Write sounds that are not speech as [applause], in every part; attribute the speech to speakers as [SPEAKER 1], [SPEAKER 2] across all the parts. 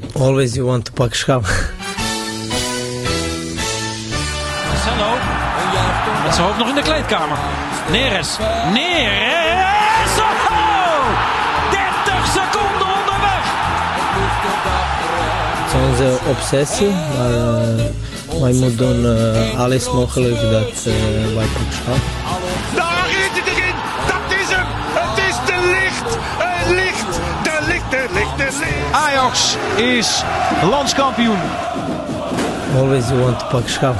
[SPEAKER 1] Always you want to pak schaal.
[SPEAKER 2] Marcelo. Met zijn hoofd nog in de kleedkamer. Neres. Neres. Oh! 30 seconden onderweg.
[SPEAKER 1] Het is onze obsessie, maar uh, wij moeten doen uh, alles mogelijk dat uh, wij pak
[SPEAKER 2] Ajax is landskampioen.
[SPEAKER 1] Always you want to pak schaal.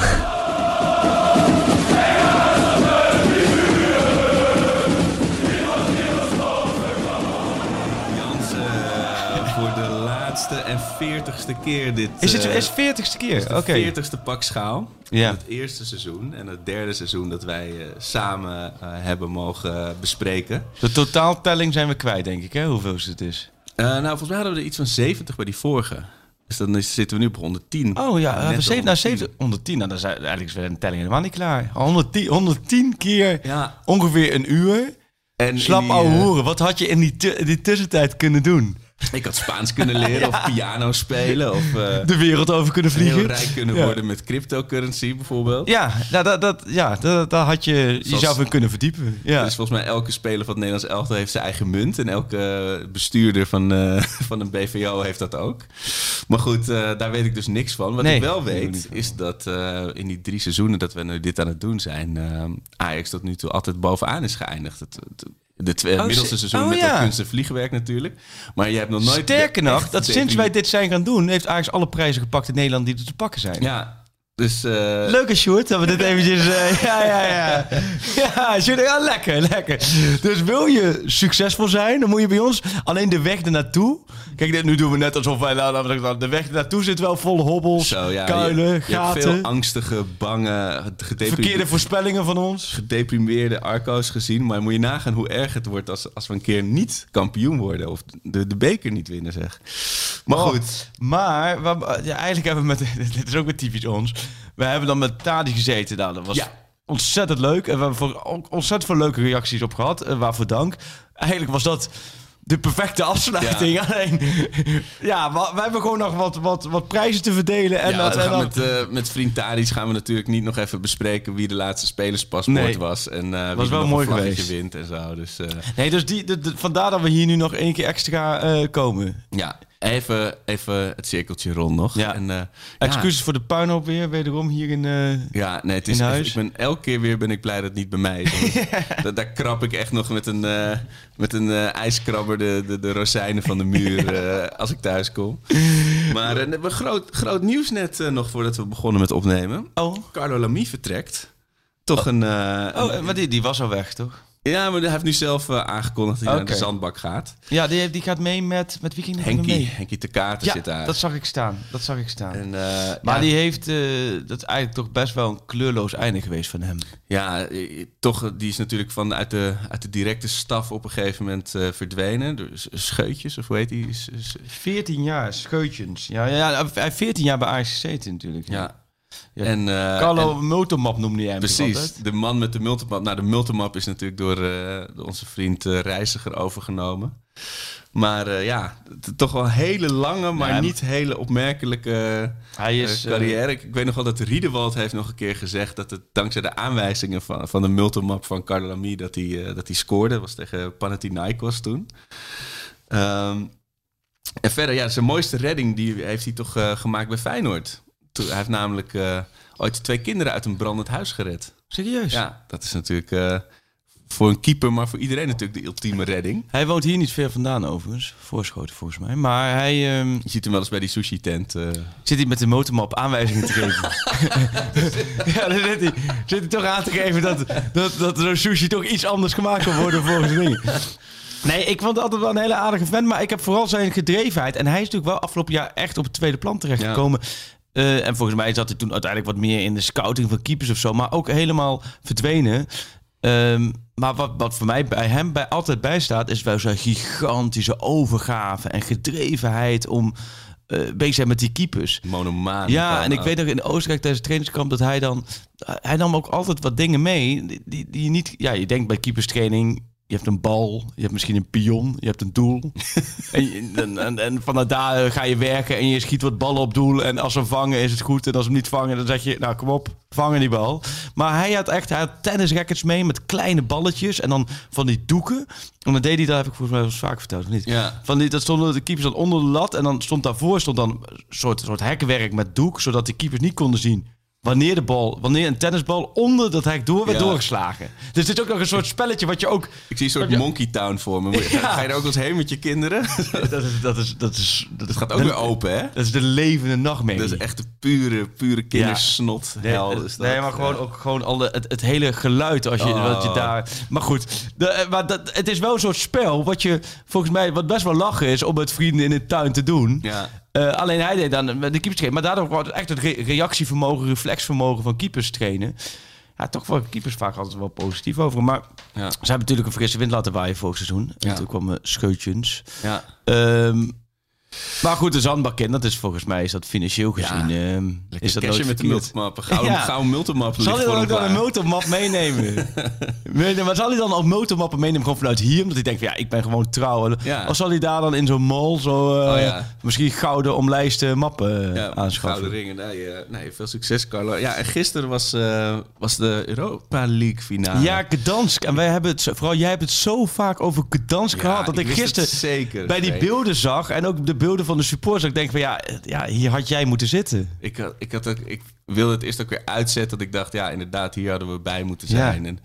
[SPEAKER 3] voor de laatste en veertigste keer dit.
[SPEAKER 4] Is het
[SPEAKER 3] eh,
[SPEAKER 4] is 40ste keer?
[SPEAKER 3] de
[SPEAKER 4] Oké.
[SPEAKER 3] veertigste pak schaal.
[SPEAKER 4] Ja.
[SPEAKER 3] Het eerste seizoen en het derde seizoen dat wij eh, samen eh, hebben mogen bespreken.
[SPEAKER 4] De totaaltelling zijn we kwijt, denk ik, hè? Hoeveel het is.
[SPEAKER 3] Eh, nou, volgens mij hadden we er iets van 70 bij die vorige. Dus dan is- zitten we nu op 110.
[SPEAKER 4] Oh ja,
[SPEAKER 3] Net
[SPEAKER 4] we
[SPEAKER 3] op
[SPEAKER 4] zeven, nou,
[SPEAKER 3] 110.
[SPEAKER 4] 70, 110. Nou, dan is eigenlijk is een telling helemaal niet klaar. 110, 110 keer
[SPEAKER 3] Ja.
[SPEAKER 4] ongeveer een uur.
[SPEAKER 3] En
[SPEAKER 4] Slap ouwe
[SPEAKER 3] eh,
[SPEAKER 4] hoeren. Wat had je in die, die tussentijd kunnen doen?
[SPEAKER 3] Ik had Spaans kunnen leren of [laughs] piano spelen of eh,
[SPEAKER 4] De wereld over kunnen vliegen?
[SPEAKER 3] heel rijk kunnen
[SPEAKER 4] Ja.
[SPEAKER 3] worden met cryptocurrency bijvoorbeeld.
[SPEAKER 4] Ja, nou, dat, dat, ja dat, daar had je
[SPEAKER 3] Zoals-
[SPEAKER 4] jezelf in kunnen verdiepen. Ja.
[SPEAKER 3] Dus volgens mij elke speler van het Nederlands elftal heeft zijn eigen munt. En elke bestuurder van, eh, van een BVO heeft dat ook. Maar goed, eh, daar weet ik dus niks van. Wat
[SPEAKER 4] Nee,
[SPEAKER 3] ik wel weet, is dat eh, in die drie seizoenen dat we nu dit aan het doen zijn... Ajax tot nu toe altijd bovenaan is geëindigd. Het, het, de twee,
[SPEAKER 4] Oh,
[SPEAKER 3] middelste
[SPEAKER 4] se-
[SPEAKER 3] seizoen
[SPEAKER 4] oh,
[SPEAKER 3] met
[SPEAKER 4] ja.
[SPEAKER 3] dat kunst en vliegwerk natuurlijk. Maar je hebt nog nooit...
[SPEAKER 4] Sterker nog, dat sinds wij dit zijn gaan doen, heeft Ajax alle prijzen gepakt in Nederland die er te pakken zijn.
[SPEAKER 3] Ja, dus... eh,
[SPEAKER 4] Leuke Sjoerd, dat we dit eventjes... eh, [laughs] ja, ja, ja. Ja, Sjoerd, ja, lekker, lekker. Dus wil je succesvol zijn, dan moet je bij ons alleen de weg ernaartoe... Kijk, dit- nu doen we net alsof wij... Nou, de weg ernaartoe zit wel vol hobbels,
[SPEAKER 3] Zo, ja,
[SPEAKER 4] kuilen,
[SPEAKER 3] je, je hebt
[SPEAKER 4] gaten.
[SPEAKER 3] veel angstige, bange,
[SPEAKER 4] verkeerde
[SPEAKER 3] gedeprimeerde,
[SPEAKER 4] voorspellingen van ons.
[SPEAKER 3] gedeprimeerde Arco's gezien. Maar moet je nagaan hoe erg het wordt als, als we een keer niet kampioen worden. Of de, de beker niet winnen, zeg. Maar
[SPEAKER 4] Oh,
[SPEAKER 3] goed.
[SPEAKER 4] Maar ja, eigenlijk hebben we met... [laughs] Dit is ook weer typisch ons. We hebben dan met Tadi gezeten. Nou, dat was
[SPEAKER 3] Ja.
[SPEAKER 4] ontzettend leuk. En we hebben voor, ontzettend veel leuke reacties op gehad. En waarvoor dank. Eigenlijk was dat de perfecte afsluiting. [laughs] Alleen, ja, we, we hebben gewoon nog wat, wat, wat prijzen te verdelen. En,
[SPEAKER 3] ja,
[SPEAKER 4] en
[SPEAKER 3] met, eh, met vriend Tadic gaan we natuurlijk niet nog even bespreken wie de laatste spelerspaspoort
[SPEAKER 4] Nee.
[SPEAKER 3] was. En eh wie
[SPEAKER 4] Was
[SPEAKER 3] er
[SPEAKER 4] wel
[SPEAKER 3] nog
[SPEAKER 4] mooi
[SPEAKER 3] een
[SPEAKER 4] geweest.
[SPEAKER 3] wint en zo. Dus eh,
[SPEAKER 4] Nee, dus die, de, de- vandaar dat we hier nu nog één keer extra eh, komen.
[SPEAKER 3] ja, even, even het cirkeltje rond nog.
[SPEAKER 4] Ja.
[SPEAKER 3] En, eh, ja,
[SPEAKER 4] Excuses voor de puinhoop weer, wederom hier in... eh,
[SPEAKER 3] Ja, nee, het is
[SPEAKER 4] in
[SPEAKER 3] echt-
[SPEAKER 4] huis?
[SPEAKER 3] ik ben, elke keer weer ben ik blij dat het niet bij mij is. [laughs] Da- daar krab ik echt nog met een, eh, met een ijskrabber de, de, de rozijnen van de muur [laughs] als ik thuis kom. [laughs] Maar we hebben groot, groot nieuws net nog voordat we begonnen met opnemen.
[SPEAKER 4] Oh,
[SPEAKER 3] Carlo Lamy vertrekt. Toch een,
[SPEAKER 4] oh
[SPEAKER 3] een-
[SPEAKER 4] maar die, die was al weg, toch?
[SPEAKER 3] Ja, maar hij heeft nu zelf eh, aangekondigd dat hij naar de zandbak gaat.
[SPEAKER 4] Ja, die, die gaat mee met... Met wie ging die
[SPEAKER 3] Henkie,
[SPEAKER 4] mee?
[SPEAKER 3] Henkie de Kater
[SPEAKER 4] Ja,
[SPEAKER 3] zit daar.
[SPEAKER 4] dat zag ik staan. Dat zag ik staan.
[SPEAKER 3] En, eh,
[SPEAKER 4] maar
[SPEAKER 3] ja,
[SPEAKER 4] die heeft... eh, dat is eigenlijk toch best wel een kleurloos einde geweest van hem.
[SPEAKER 3] Ja, toch, die is natuurlijk van uit de, uit de directe staf op een gegeven moment verdwenen. Door s- scheutjes, of hoe heet die? S- s-
[SPEAKER 4] 14 jaar, scheutjes. Ja, ja, hij heeft 14 jaar bij Ajax gezeten natuurlijk.
[SPEAKER 3] Ja.
[SPEAKER 4] Ja.
[SPEAKER 3] En, eh,
[SPEAKER 4] Carlo
[SPEAKER 3] en-
[SPEAKER 4] Multimap noemde hij hem
[SPEAKER 3] precies, de man met de multimap. Nou, de multimap is natuurlijk door, eh, door onze vriend eh, Reiziger overgenomen. Maar ja, toch wel een hele lange, maar
[SPEAKER 4] Ja,
[SPEAKER 3] niet hele opmerkelijke
[SPEAKER 4] Hij is...
[SPEAKER 3] carrière. Ik, ik weet nog wel dat Riedewald heeft nog een keer gezegd dat het dankzij de aanwijzingen van, van de multimap van Carlo Lamy dat hij, dat hij scoorde. Dat was tegen Panathinaikos toen. Ehm, en verder, ja, zijn mooiste redding die heeft hij toch gemaakt bij Feyenoord. Hij heeft namelijk eh, ooit twee kinderen uit een brandend huis gered.
[SPEAKER 4] serieus?
[SPEAKER 3] Ja, dat is natuurlijk eh, voor een keeper, maar voor iedereen natuurlijk de ultieme redding.
[SPEAKER 4] Hij woont hier niet ver vandaan overigens. Voorschoten volgens mij. Maar hij ehm,
[SPEAKER 3] Je ziet hem wel eens bij die sushi-tent. eh.
[SPEAKER 4] zit hier met de motormap aanwijzingen te geven. [laughs] ja, dan zit hij, zit hij toch aan te geven dat, dat, dat zo'n sushi toch iets anders gemaakt kan worden volgens dingen. Nee, ik vond het altijd wel een hele aardige vent. Maar ik heb vooral zijn gedrevenheid. En hij is natuurlijk wel afgelopen jaar echt op het tweede plan terechtgekomen. Eh, en volgens mij zat hij toen uiteindelijk wat meer in de scouting van keepers of zo. Maar ook helemaal verdwenen. Ehm, maar wat, wat voor mij bij hem bij, altijd bijstaat... is wel zo'n gigantische overgave en gedrevenheid... om eh, bezig zijn met die keepers.
[SPEAKER 3] monomaan.
[SPEAKER 4] Ja, en ik
[SPEAKER 3] ook.
[SPEAKER 4] weet ook in Oostenrijk tijdens het trainingskamp dat hij dan... Hij nam ook altijd wat dingen mee die, die, die je niet... Ja, je denkt bij keeperstraining... je hebt een bal, je hebt misschien een pion, je hebt een doel. [laughs] en, en, en, en vanuit daar eh, ga je werken en je schiet wat ballen op doel. En als ze vangen is het goed. En als ze hem niet vangen, dan zeg je, nou kom op, vangen die bal. Maar hij had echt hij had tennisrackets mee met kleine balletjes en dan van die doeken. En dan deed hij, dat heb ik volgens mij wel eens vaak verteld, of niet?
[SPEAKER 3] Ja.
[SPEAKER 4] Van die, dat stonden de keepers dan onder de lat. En dan stond daarvoor stond dan een soort, soort hekwerk met doek. Zodat de keepers niet konden zien wanneer de bal, wanneer een tennisbal onder dat hek door werd
[SPEAKER 3] Ja.
[SPEAKER 4] doorgeslagen. Dus dit is ook nog een soort spelletje wat je ook.
[SPEAKER 3] Ik zie een soort Monkey Town voor me. Je- [laughs]
[SPEAKER 4] Ja.
[SPEAKER 3] Ga je er ook eens heen met je kinderen? [laughs]
[SPEAKER 4] Dat is, dat is, dat is, dat
[SPEAKER 3] Het gaat ook weer open, hè?
[SPEAKER 4] Dat is de levende nachtmerrie.
[SPEAKER 3] Dat is echt de pure, pure kindersnot.
[SPEAKER 4] Nee,
[SPEAKER 3] hel
[SPEAKER 4] het-
[SPEAKER 3] is dat.
[SPEAKER 4] nee, maar gewoon ook gewoon al de, het, het hele geluid als je,
[SPEAKER 3] Oh.
[SPEAKER 4] wat je daar. Maar goed, de, eh, maar dat, het is wel een soort spel wat je volgens mij wat best wel lachen is om met vrienden in de tuin te doen.
[SPEAKER 3] Ja.
[SPEAKER 4] Eh, alleen hij deed dan de keepers trainen. Maar daardoor wordt echt het re- reactievermogen, reflexvermogen van keepers trainen. Ja, toch wel keepers vaak altijd wel positief over. Maar
[SPEAKER 3] Ja.
[SPEAKER 4] ze hebben natuurlijk een frisse wind laten waaien vorig seizoen. En
[SPEAKER 3] Ja.
[SPEAKER 4] toen kwamen scheutjes.
[SPEAKER 3] Ja.
[SPEAKER 4] Ehm, maar goed, de zandbak in, dat is volgens mij is dat financieel
[SPEAKER 3] Ja.
[SPEAKER 4] gezien. ehm,
[SPEAKER 3] Lekker
[SPEAKER 4] is dat
[SPEAKER 3] met de multimappen. Gauw,
[SPEAKER 4] Ja.
[SPEAKER 3] multimap.
[SPEAKER 4] Zal hij dan ook dan een motormap meenemen? [laughs] Maar zal hij dan ook motormappen meenemen gewoon vanuit hier? Omdat hij denkt van ja, ik ben gewoon trouw.
[SPEAKER 3] Ja.
[SPEAKER 4] Of zal hij daar dan in zo'n mall zo eh,
[SPEAKER 3] Oh, ja.
[SPEAKER 4] misschien gouden omlijste mappen eh,
[SPEAKER 3] Ja,
[SPEAKER 4] aanschaffen?
[SPEAKER 3] gouden ringen. Nee, eh, nee, veel succes, Carlo. Ja, en gisteren was, was de Europa League finale.
[SPEAKER 4] Ja, Gdansk. En wij hebben het, zo- vooral jij hebt het zo vaak over Gdansk
[SPEAKER 3] Ja,
[SPEAKER 4] gehad. Dat ik,
[SPEAKER 3] het
[SPEAKER 4] gisteren bij die beelden zag. En ook de beelden van de supporters. Ik denk van ja, ja, hier had jij moeten zitten.
[SPEAKER 3] Ik, had, ik, had ook, ik wilde het eerst ook weer uitzetten. Dat ik dacht, ja, inderdaad, hier hadden we bij moeten
[SPEAKER 4] Ja.
[SPEAKER 3] zijn. En,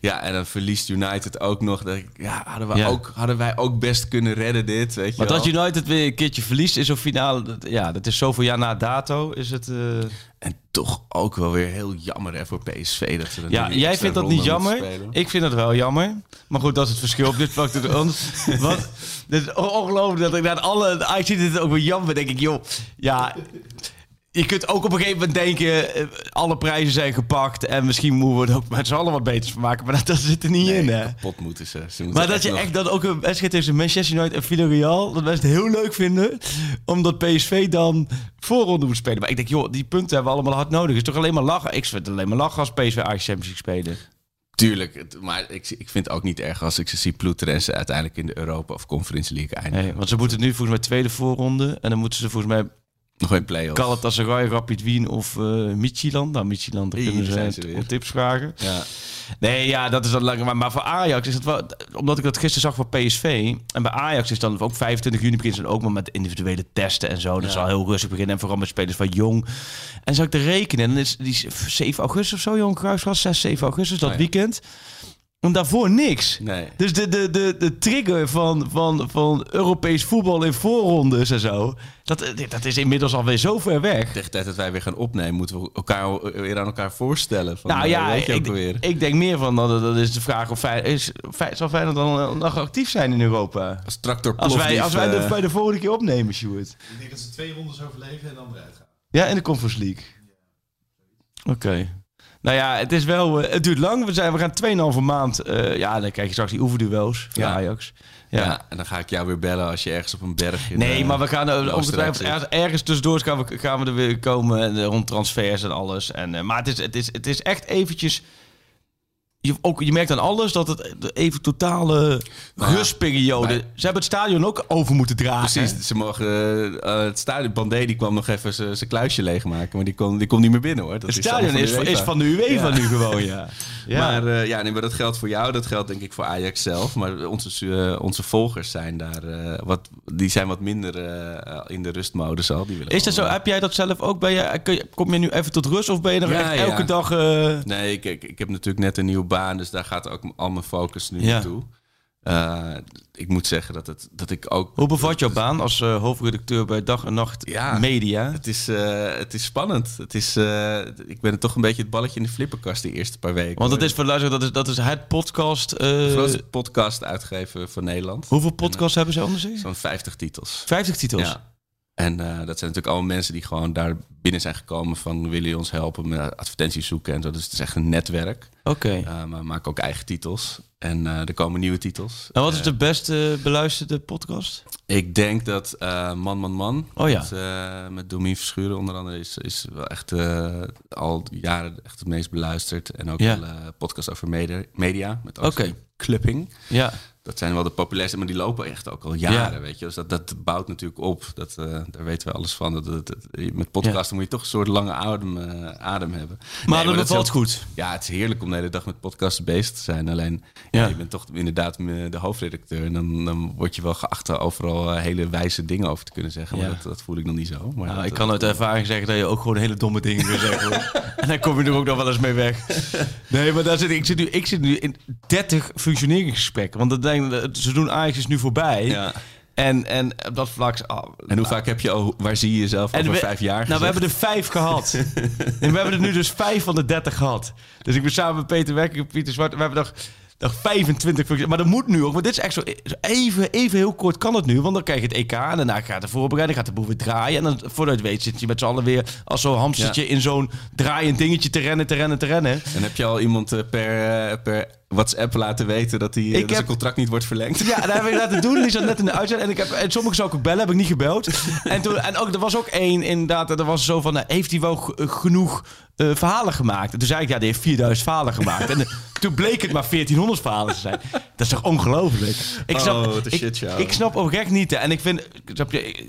[SPEAKER 3] ja, en dan verliest United ook nog. Dat ik, ja, hadden, we
[SPEAKER 4] Ja.
[SPEAKER 3] Ook, hadden wij ook best kunnen redden dit, weet je
[SPEAKER 4] Maar
[SPEAKER 3] wel.
[SPEAKER 4] dat United weer een keertje verliest in zo'n finale. dat- Ja, dat is zoveel jaar na dato. Is het... eh,
[SPEAKER 3] En toch ook wel weer heel jammer hè, voor PSV. Dat ze
[SPEAKER 4] Ja, jij vindt dat niet jammer. Ik vind dat wel jammer. Maar goed, dat is het verschil op dit vlak tussen [laughs] ons. Want het is ongelooflijk dat ik naar alle... ah, Ik zie dit ook wel jammer. denk ik, joh, ja... Je kunt ook op een gegeven moment denken... eh, alle prijzen zijn gepakt... en misschien moeten we er ook met z'n allen wat beters van maken. Maar dat, [laughs] dat zit er niet in, hè?
[SPEAKER 3] Kapot moeten ze. ze moeten
[SPEAKER 4] Maar dat je
[SPEAKER 3] nog-
[SPEAKER 4] echt dan ook een wedstrijd tussen Manchester United en Villarreal... dat mensen het heel leuk vinden... omdat PSV dan voorronde moet spelen. Maar ik denk, joh, die punten hebben we allemaal hard nodig. Het is toch alleen maar lachen? Ik vind het alleen maar lachen als PSV Ajax Champions League spelen.
[SPEAKER 3] Tuurlijk, het- maar ik, ik vind het ook niet erg als ik ze zie ploeteren en ze uiteindelijk in de Europa of Conference League eindigen.
[SPEAKER 4] Nee, want ze moeten nu volgens mij tweede voorronde. En dan moeten ze volgens mij
[SPEAKER 3] Nog een play-off.
[SPEAKER 4] Galatasaray, Rapid Wien of eh Midtjylland. Nou, Midtjylland, daar kunnen ze tips vragen.
[SPEAKER 3] Ja.
[SPEAKER 4] Nee, ja, dat is dan lang. Maar, maar voor Ajax is het wel... Omdat ik dat gisteren zag voor PSV. En bij Ajax is dan ook 25 juni beginnen ze dan ook maar met individuele testen en zo. Dat zal heel rustig beginnen. En vooral met spelers van jong. En zou ik te rekenen. Dan is die 7 augustus of zo, Johan Cruijffschaal. 6, 7 augustus, dat
[SPEAKER 3] Oh ja.
[SPEAKER 4] weekend. En daarvoor niks.
[SPEAKER 3] Nee.
[SPEAKER 4] Dus de, de, de, de trigger van, van, van Europees voetbal in voorrondes en zo, dat, dat is inmiddels alweer zo ver weg.
[SPEAKER 3] Tegen de tijd dat wij weer gaan opnemen, moeten we elkaar weer aan elkaar voorstellen. Van,
[SPEAKER 4] Nou
[SPEAKER 3] eh,
[SPEAKER 4] ja,
[SPEAKER 3] weet je ook
[SPEAKER 4] ik, ik denk meer van, dat, dat is de vraag of Fey- is, zal Feyenoord dan eh, nog actief zijn in Europa?
[SPEAKER 3] Als tractor
[SPEAKER 4] Als wij, als wij de,
[SPEAKER 3] eh,
[SPEAKER 4] bij de volgende keer opnemen, Sjoerd.
[SPEAKER 5] Ik denk dat ze twee rondes overleven en dan eruit gaan.
[SPEAKER 4] Ja, in de Conference League. Oké. Nou ja, het is wel... eh, het duurt lang. We, zijn, we gaan 2,5 maand... eh, ja, dan krijg je straks die oefenduels
[SPEAKER 3] Ja.
[SPEAKER 4] Ajax.
[SPEAKER 3] ja.
[SPEAKER 4] Ja.
[SPEAKER 3] en dan ga ik jou weer bellen als je ergens op een berg in
[SPEAKER 4] Nee,
[SPEAKER 3] eh,
[SPEAKER 4] maar we gaan ongetwijfeld ergens, ergens tussendoor gaan we, gaan we er weer komen en, rond transfers en alles. En, maar het is, het, is, het is echt eventjes... Je, ook, je merkt aan alles dat het even totale
[SPEAKER 3] Nou
[SPEAKER 4] rustperiode... Ze hebben het stadion ook over moeten dragen.
[SPEAKER 3] Precies, ze mogen eh, het stadion. Bandé die kwam nog even zijn kluisje leegmaken, maar die kon, die komt niet meer binnen hoor. Dat
[SPEAKER 4] Het stadion is,
[SPEAKER 3] de
[SPEAKER 4] is van de UEFA
[SPEAKER 3] Ja.
[SPEAKER 4] nu gewoon, ja. [laughs] ja.
[SPEAKER 3] Maar, eh, ja, nee, maar dat geldt voor jou, dat geldt denk ik voor Ajax zelf. Maar onze, eh, onze volgers zijn daar eh, wat, die zijn wat minder eh, in de rustmodus al. Die willen
[SPEAKER 4] is dat zo? Heb jij dat zelf ook? Ben je, kom je nu even tot rust of ben je er
[SPEAKER 3] Ja,
[SPEAKER 4] echt
[SPEAKER 3] ja.
[SPEAKER 4] elke dag... eh,
[SPEAKER 3] Nee, ik, ik, ik heb natuurlijk net een nieuwe baan, dus daar gaat ook al mijn focus nu
[SPEAKER 4] Ja.
[SPEAKER 3] naartoe. Eh, ik moet zeggen dat, het, dat ik ook...
[SPEAKER 4] Hoe bevalt jouw baan als eh, hoofdredacteur bij Dag en Nacht
[SPEAKER 3] Ja.
[SPEAKER 4] Media?
[SPEAKER 3] Het is, eh, het is spannend. Het is, ik ben toch een beetje het balletje in de flipperkast de eerste paar weken.
[SPEAKER 4] Want het
[SPEAKER 3] hoor.
[SPEAKER 4] is voor de luisteraar, dat is, dat is het podcast...
[SPEAKER 3] de grootste podcast uitgeven van Nederland.
[SPEAKER 4] hoeveel podcasts hebben ze zich?
[SPEAKER 3] Zo'n 50 titels.
[SPEAKER 4] 50 titels.
[SPEAKER 3] Ja. En eh, dat zijn natuurlijk allemaal mensen die gewoon daar binnen zijn gekomen van willen jullie ons helpen met advertenties zoeken en zo. Dus het is echt een netwerk.
[SPEAKER 4] Oké.
[SPEAKER 3] Eh, maar we maken ook eigen titels. En eh, er komen nieuwe titels.
[SPEAKER 4] En wat is de beste beluisterde podcast?
[SPEAKER 3] Ik denk dat Man Man Man
[SPEAKER 4] Oh ja.
[SPEAKER 3] met, met Domien Verschuren onder andere is, is wel echt al jaren echt het meest beluisterd. En ook
[SPEAKER 4] Ja.
[SPEAKER 3] eh, podcast over media, media met
[SPEAKER 4] Oké.
[SPEAKER 3] Clipping.
[SPEAKER 4] Ja.
[SPEAKER 3] Dat zijn wel de populairste, maar die lopen echt ook al jaren,
[SPEAKER 4] Ja.
[SPEAKER 3] weet je. Dus dat, dat bouwt natuurlijk op. Dat, eh, daar weten we alles van. Dat, dat, dat- met podcasten moet je toch een soort lange adem, eh, adem hebben.
[SPEAKER 4] Maar dat
[SPEAKER 3] heel-
[SPEAKER 4] goed.
[SPEAKER 3] Ja, het is heerlijk om de hele dag met podcasten bezig te zijn. Alleen, ja.
[SPEAKER 4] Ja.
[SPEAKER 3] je bent toch inderdaad de hoofdredacteur. En dan, dan word je wel geacht er overal eh, hele wijze dingen over te kunnen zeggen. Maar dat, dat voel ik nog niet zo. Maar
[SPEAKER 4] Nou,
[SPEAKER 3] dat-
[SPEAKER 4] ik kan uit ervaring zeggen dat je ook gewoon hele domme dingen kunt zeggen. [laughs] en dan kom je er ook nog wel eens mee weg. Nee, maar daar zit, ik, zit nu, ik zit nu in 30 functioneringsgesprekken. Want dat denk, het seizoen Ajax is nu voorbij.
[SPEAKER 3] Ja.
[SPEAKER 4] En, en op dat vlak...
[SPEAKER 3] En hoe vaak heb je al, waar zie je jezelf over
[SPEAKER 4] we-
[SPEAKER 3] vijf jaar
[SPEAKER 4] Nou, we hebben er vijf gehad. [laughs] en we hebben er nu dus vijf van de 30 gehad. Dus ik ben samen met Peter Wekker en Pieter Zwart. We hebben nog, nog 25 functies. Maar dat moet nu ook. Want dit is echt zo. Even, even heel kort kan het nu. Want dan krijg je het EK. En daarna gaat de voorbereiding. Gaat de boel weer draaien. En dan voordat je het weet zit je met z'n allen weer als zo'n hamstertje in zo'n draaiend dingetje te rennen, te rennen, te rennen.
[SPEAKER 3] En heb je al iemand eh, per, eh, per WhatsApp laten weten dat, die, eh, dat zijn contract niet wordt verlengd?
[SPEAKER 4] Ja, daar heb ik laten doen. Die zat net in de uitzending. En, ik heb, en sommigen zou ik ook bellen, heb ik niet gebeld. En, toen, en ook, er was ook één, inderdaad, er was zo van, nou, heeft hij wel genoeg eh, verhalen gemaakt? En toen zei ik, ja, die heeft 4000 verhalen gemaakt. En toen bleek het maar 1400 verhalen te zijn. Dat is toch ongelooflijk? Ik snap,
[SPEAKER 3] Oh,
[SPEAKER 4] ik, snap oprecht niet. hè. En ik vind, snap je,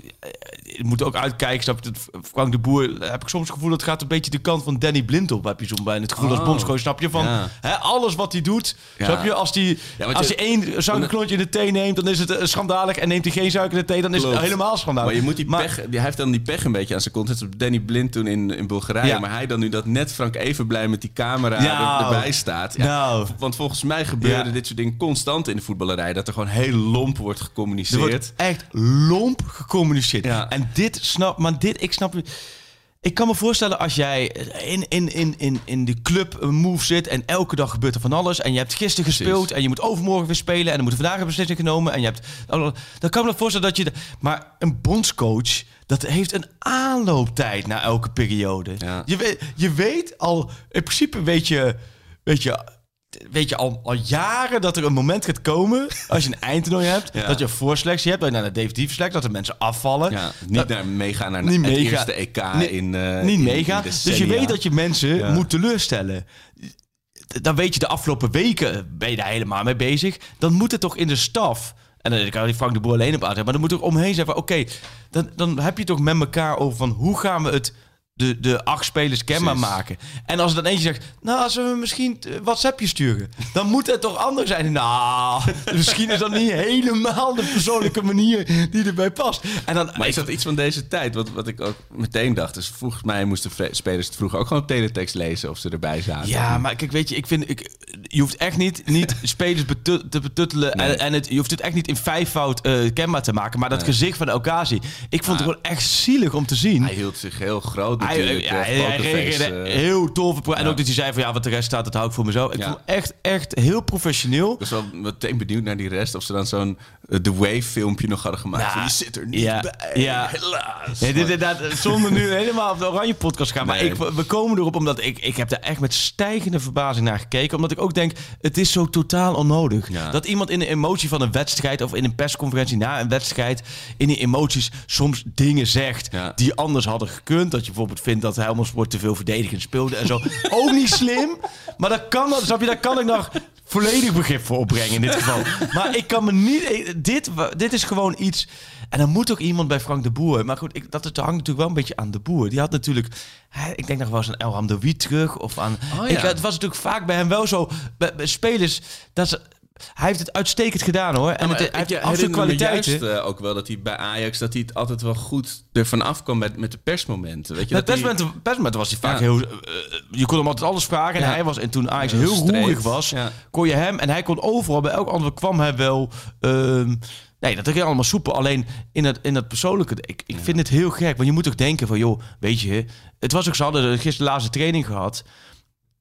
[SPEAKER 4] moet ook uitkijken, snap je, het- Frank de Boer, heb ik soms het gevoel dat het gaat een beetje de kant van Danny Blind op, heb je zo'n bij het gevoel als
[SPEAKER 3] Oh.
[SPEAKER 4] bondscoach, snap je, van
[SPEAKER 3] Ja.
[SPEAKER 4] hè, alles wat hij doet,
[SPEAKER 3] Ja.
[SPEAKER 4] snap je, als hij
[SPEAKER 3] Ja,
[SPEAKER 4] als
[SPEAKER 3] je-
[SPEAKER 4] hij één suikerklontje in de thee neemt, dan is het eh, schandalig. En neemt hij geen suiker in de thee, dan is
[SPEAKER 3] Klopt.
[SPEAKER 4] het helemaal schandalig.
[SPEAKER 3] Maar je moet die
[SPEAKER 4] Maar-
[SPEAKER 3] pech, hij heeft dan die pech een beetje aan zijn kont. Net zoals Danny Blind toen in, in Bulgarije.
[SPEAKER 4] Ja.
[SPEAKER 3] Maar hij dan nu dat net Frank even blij met die camera er- erbij staat. Ja,
[SPEAKER 4] Nou.
[SPEAKER 3] Want volgens mij gebeuren
[SPEAKER 4] Ja.
[SPEAKER 3] dit soort dingen constant in de voetballerij. Dat er gewoon heel lomp wordt
[SPEAKER 4] Er
[SPEAKER 3] gecommuniceerd.
[SPEAKER 4] wordt echt lomp gecommuniceerd.
[SPEAKER 3] Ja.
[SPEAKER 4] En dit snap, maar dit, ik snap. Ik kan me voorstellen als jij in, in, in, in, in de club een move zit en elke dag gebeurt er van alles. En je hebt gisteren gespeeld en je moet overmorgen weer spelen. En dan moet vandaag een beslissing genomen. En je hebt. Dan kan ik me voorstellen dat je. Maar een bondscoach. Dat heeft een aanlooptijd na elke periode.
[SPEAKER 3] Ja.
[SPEAKER 4] Je, weet, je weet al, in principe weet je, weet je, weet je al, al jaren dat er een moment gaat komen, als je een eindtoernooi hebt,
[SPEAKER 3] Ja.
[SPEAKER 4] dat je een voorselectie hebt, dat je naar de definitieve selectie, dat er mensen afvallen.
[SPEAKER 3] Ja, niet
[SPEAKER 4] Dat-
[SPEAKER 3] naar, meegaan naar
[SPEAKER 4] Niet
[SPEAKER 3] het eerste EK
[SPEAKER 4] Nee,
[SPEAKER 3] in eh,
[SPEAKER 4] niet meegaan. Dus je weet dat je mensen
[SPEAKER 3] Ja.
[SPEAKER 4] moet teleurstellen. Dan weet je de afgelopen weken, ben je daar helemaal mee bezig. Dan moet het toch in de staf... En dan kan die Frank de Boer alleen op uit, maar dan moet er omheen zijn van... Oké, dan, dan heb je toch met elkaar over van... Hoe gaan we het de, de acht spelers kenbaar maken? En als er dan eentje zegt... Nou, als we misschien eh, WhatsAppje sturen... Dan moet het toch anders zijn? Nou, [laughs] misschien is dat niet helemaal de persoonlijke manier die erbij past. En dan,
[SPEAKER 3] Maar is dat iets van deze tijd? Wat, wat ik ook meteen dacht. Dus volgens mij moesten spelers het vroeger ook gewoon teletext lezen of ze erbij zaten.
[SPEAKER 4] Ja, maar kijk, weet je, ik vind, ik, je hoeft echt niet, niet [laughs] spelers te betuttelen.
[SPEAKER 3] Nee.
[SPEAKER 4] En, en het, je hoeft het echt niet in vijfvoud eh kenbaar te maken. Maar dat
[SPEAKER 3] Nee.
[SPEAKER 4] gezicht van Elkazi, ik vond het gewoon echt zielig om te zien.
[SPEAKER 3] Hij hield zich heel groot natuurlijk.
[SPEAKER 4] ja,
[SPEAKER 3] eh,
[SPEAKER 4] hij, hij reageerde
[SPEAKER 3] eh.
[SPEAKER 4] heel tof. En
[SPEAKER 3] ja.
[SPEAKER 4] ook dat hij zei van ja, wat de rest staat, dat hou ik voor mezelf. Ik
[SPEAKER 3] Ja.
[SPEAKER 4] vond echt, echt heel professioneel.
[SPEAKER 3] Ik was wel meteen benieuwd naar die rest. Of ze dan zo'n eh, The Wave filmpje nog hadden gemaakt.
[SPEAKER 4] Ja.
[SPEAKER 3] Je zit er niet
[SPEAKER 4] Ja.
[SPEAKER 3] bij,
[SPEAKER 4] Ja.
[SPEAKER 3] helaas.
[SPEAKER 4] Nee, dit is inderdaad zonder nu helemaal op de Oranje podcast gaan. Maar ik, we komen erop omdat ik, ik heb daar echt met stijgende verbazing naar gekeken. Omdat ik ook denk, het is zo totaal onnodig.
[SPEAKER 3] Ja.
[SPEAKER 4] Dat iemand in de emotie van een wedstrijd of in een persconferentie na een wedstrijd in die emoties soms dingen zegt
[SPEAKER 3] Ja.
[SPEAKER 4] die anders hadden gekund. Dat je bijvoorbeeld vindt dat Helmond Sport te veel verdedigend speelde en zo. [laughs] ook niet slim. Maar dat kan, dat, snap je, daar kan ik nog volledig begrip voor opbrengen in dit [laughs] geval. Maar ik kan me niet... Dit, dit is gewoon iets... En dan moet ook iemand bij Frank de Boer. Maar goed, ik, dat het hangt natuurlijk wel een beetje aan de Boer. Die had natuurlijk... hè, Ik denk nog wel eens aan Elham de Wiet terug. Of aan...
[SPEAKER 3] Oh,
[SPEAKER 4] ik, het was natuurlijk vaak bij hem wel zo... Bij, bij spelers... Dat ze, hij heeft het uitstekend gedaan hoor. En
[SPEAKER 3] Maar
[SPEAKER 4] het, hij
[SPEAKER 3] ik
[SPEAKER 4] heeft absoluut kwaliteiten.
[SPEAKER 3] juist eh, ook wel dat hij bij Ajax dat hij het altijd wel goed ervan afkwam met, met de persmomenten. Weet je,
[SPEAKER 4] Met
[SPEAKER 3] dat
[SPEAKER 4] persmomenten persmomenten was hij vaak
[SPEAKER 3] Ja.
[SPEAKER 4] heel... eh, je kon hem altijd alles vragen. En
[SPEAKER 3] Ja.
[SPEAKER 4] hij was... En toen Ajax
[SPEAKER 3] Heel
[SPEAKER 4] roerig was...
[SPEAKER 3] Ja.
[SPEAKER 4] kon je hem... En hij kon overal... Bij elk antwoord kwam hij wel... ehm, nee, dat ging allemaal soepel. Alleen in het, in het persoonlijke... Ik, ik vind het heel gek. Want je moet ook denken van... joh, weet je... Het was ook... Ze hadden gisteren de laatste training gehad.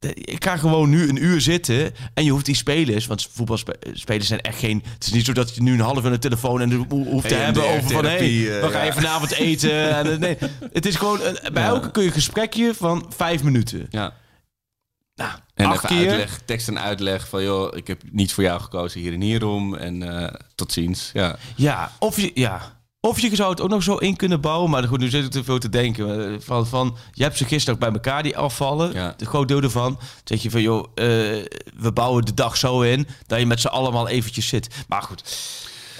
[SPEAKER 4] De- Ik ga gewoon nu een uur zitten en je hoeft die spelers, want voetbalspelers zijn echt geen. Het is niet zo dat je nu een half uur een telefoon en ho- hoeft te hebben over van hé, hey,
[SPEAKER 3] eh,
[SPEAKER 4] wat ga je vanavond eten? [laughs] En, eh, nee, het is gewoon bij elke kun je een gesprekje van vijf minuten.
[SPEAKER 3] Ja.
[SPEAKER 4] Nou,
[SPEAKER 3] En
[SPEAKER 4] acht
[SPEAKER 3] even
[SPEAKER 4] keer.
[SPEAKER 3] uitleg, tekst en uitleg van joh, ik heb niet voor jou gekozen hier en hierom. En eh, tot ziens. Ja.
[SPEAKER 4] Ja, of je, ja. Of je zou het ook nog zo in kunnen bouwen. Maar goed, nu zit ik te veel te denken. eh, Van, van, je hebt ze gisteren ook bij elkaar, die afvallen.
[SPEAKER 3] Ja.
[SPEAKER 4] De groot deel ervan. Zeg je van, joh, eh, we bouwen de dag zo in... dat je met z'n allemaal eventjes zit. Maar goed...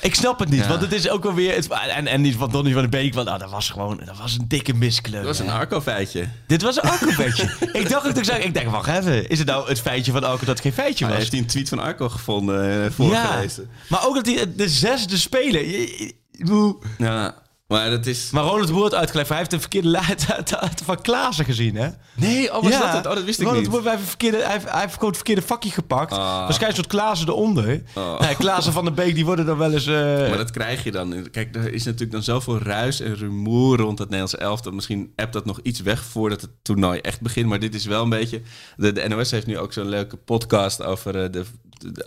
[SPEAKER 4] Ik snap het niet,
[SPEAKER 3] Ja.
[SPEAKER 4] want het is ook wel weer... Het, en, en niet van Donny van de Beek, want nou, dat was gewoon dat was een dikke miskleur.
[SPEAKER 3] Dat was een. Arco-feitje.
[SPEAKER 4] Dit was een [laughs] beetje. ik dacht ook dat ik zei, ik denk, wacht even. Is het nou het feitje van Arco dat het geen feitje
[SPEAKER 3] Hij
[SPEAKER 4] was?
[SPEAKER 3] heeft hij een tweet van Arco gevonden, eh voorgelezen.
[SPEAKER 4] maar ook dat hij de zesde speler... je-
[SPEAKER 3] Ja. maar dat is...
[SPEAKER 4] Maar Ronald Woert uitgelegd, hij heeft een verkeerde lijn [laughs] van Klaassen gezien, hè?
[SPEAKER 3] Nee, oh, was dat het? Oh, dat wist ik
[SPEAKER 4] Ronald
[SPEAKER 3] niet.
[SPEAKER 4] Woert heeft, een verkeerde, hij, heeft, hij heeft gewoon het verkeerde vakje gepakt.
[SPEAKER 3] Ah.
[SPEAKER 4] Waarschijnlijk soort Klaassen eronder.
[SPEAKER 3] Oh.
[SPEAKER 4] Nee, Klaassen van de Beek, die worden dan wel eens... eh,
[SPEAKER 3] Maar dat krijg je dan. Kijk, er is natuurlijk dan zoveel ruis en rumoer rond het Nederlandse elftal. Misschien appt dat nog iets weg voordat het toernooi echt begint. Maar dit is wel een beetje... De, de NOS heeft nu ook zo'n leuke podcast over eh, de-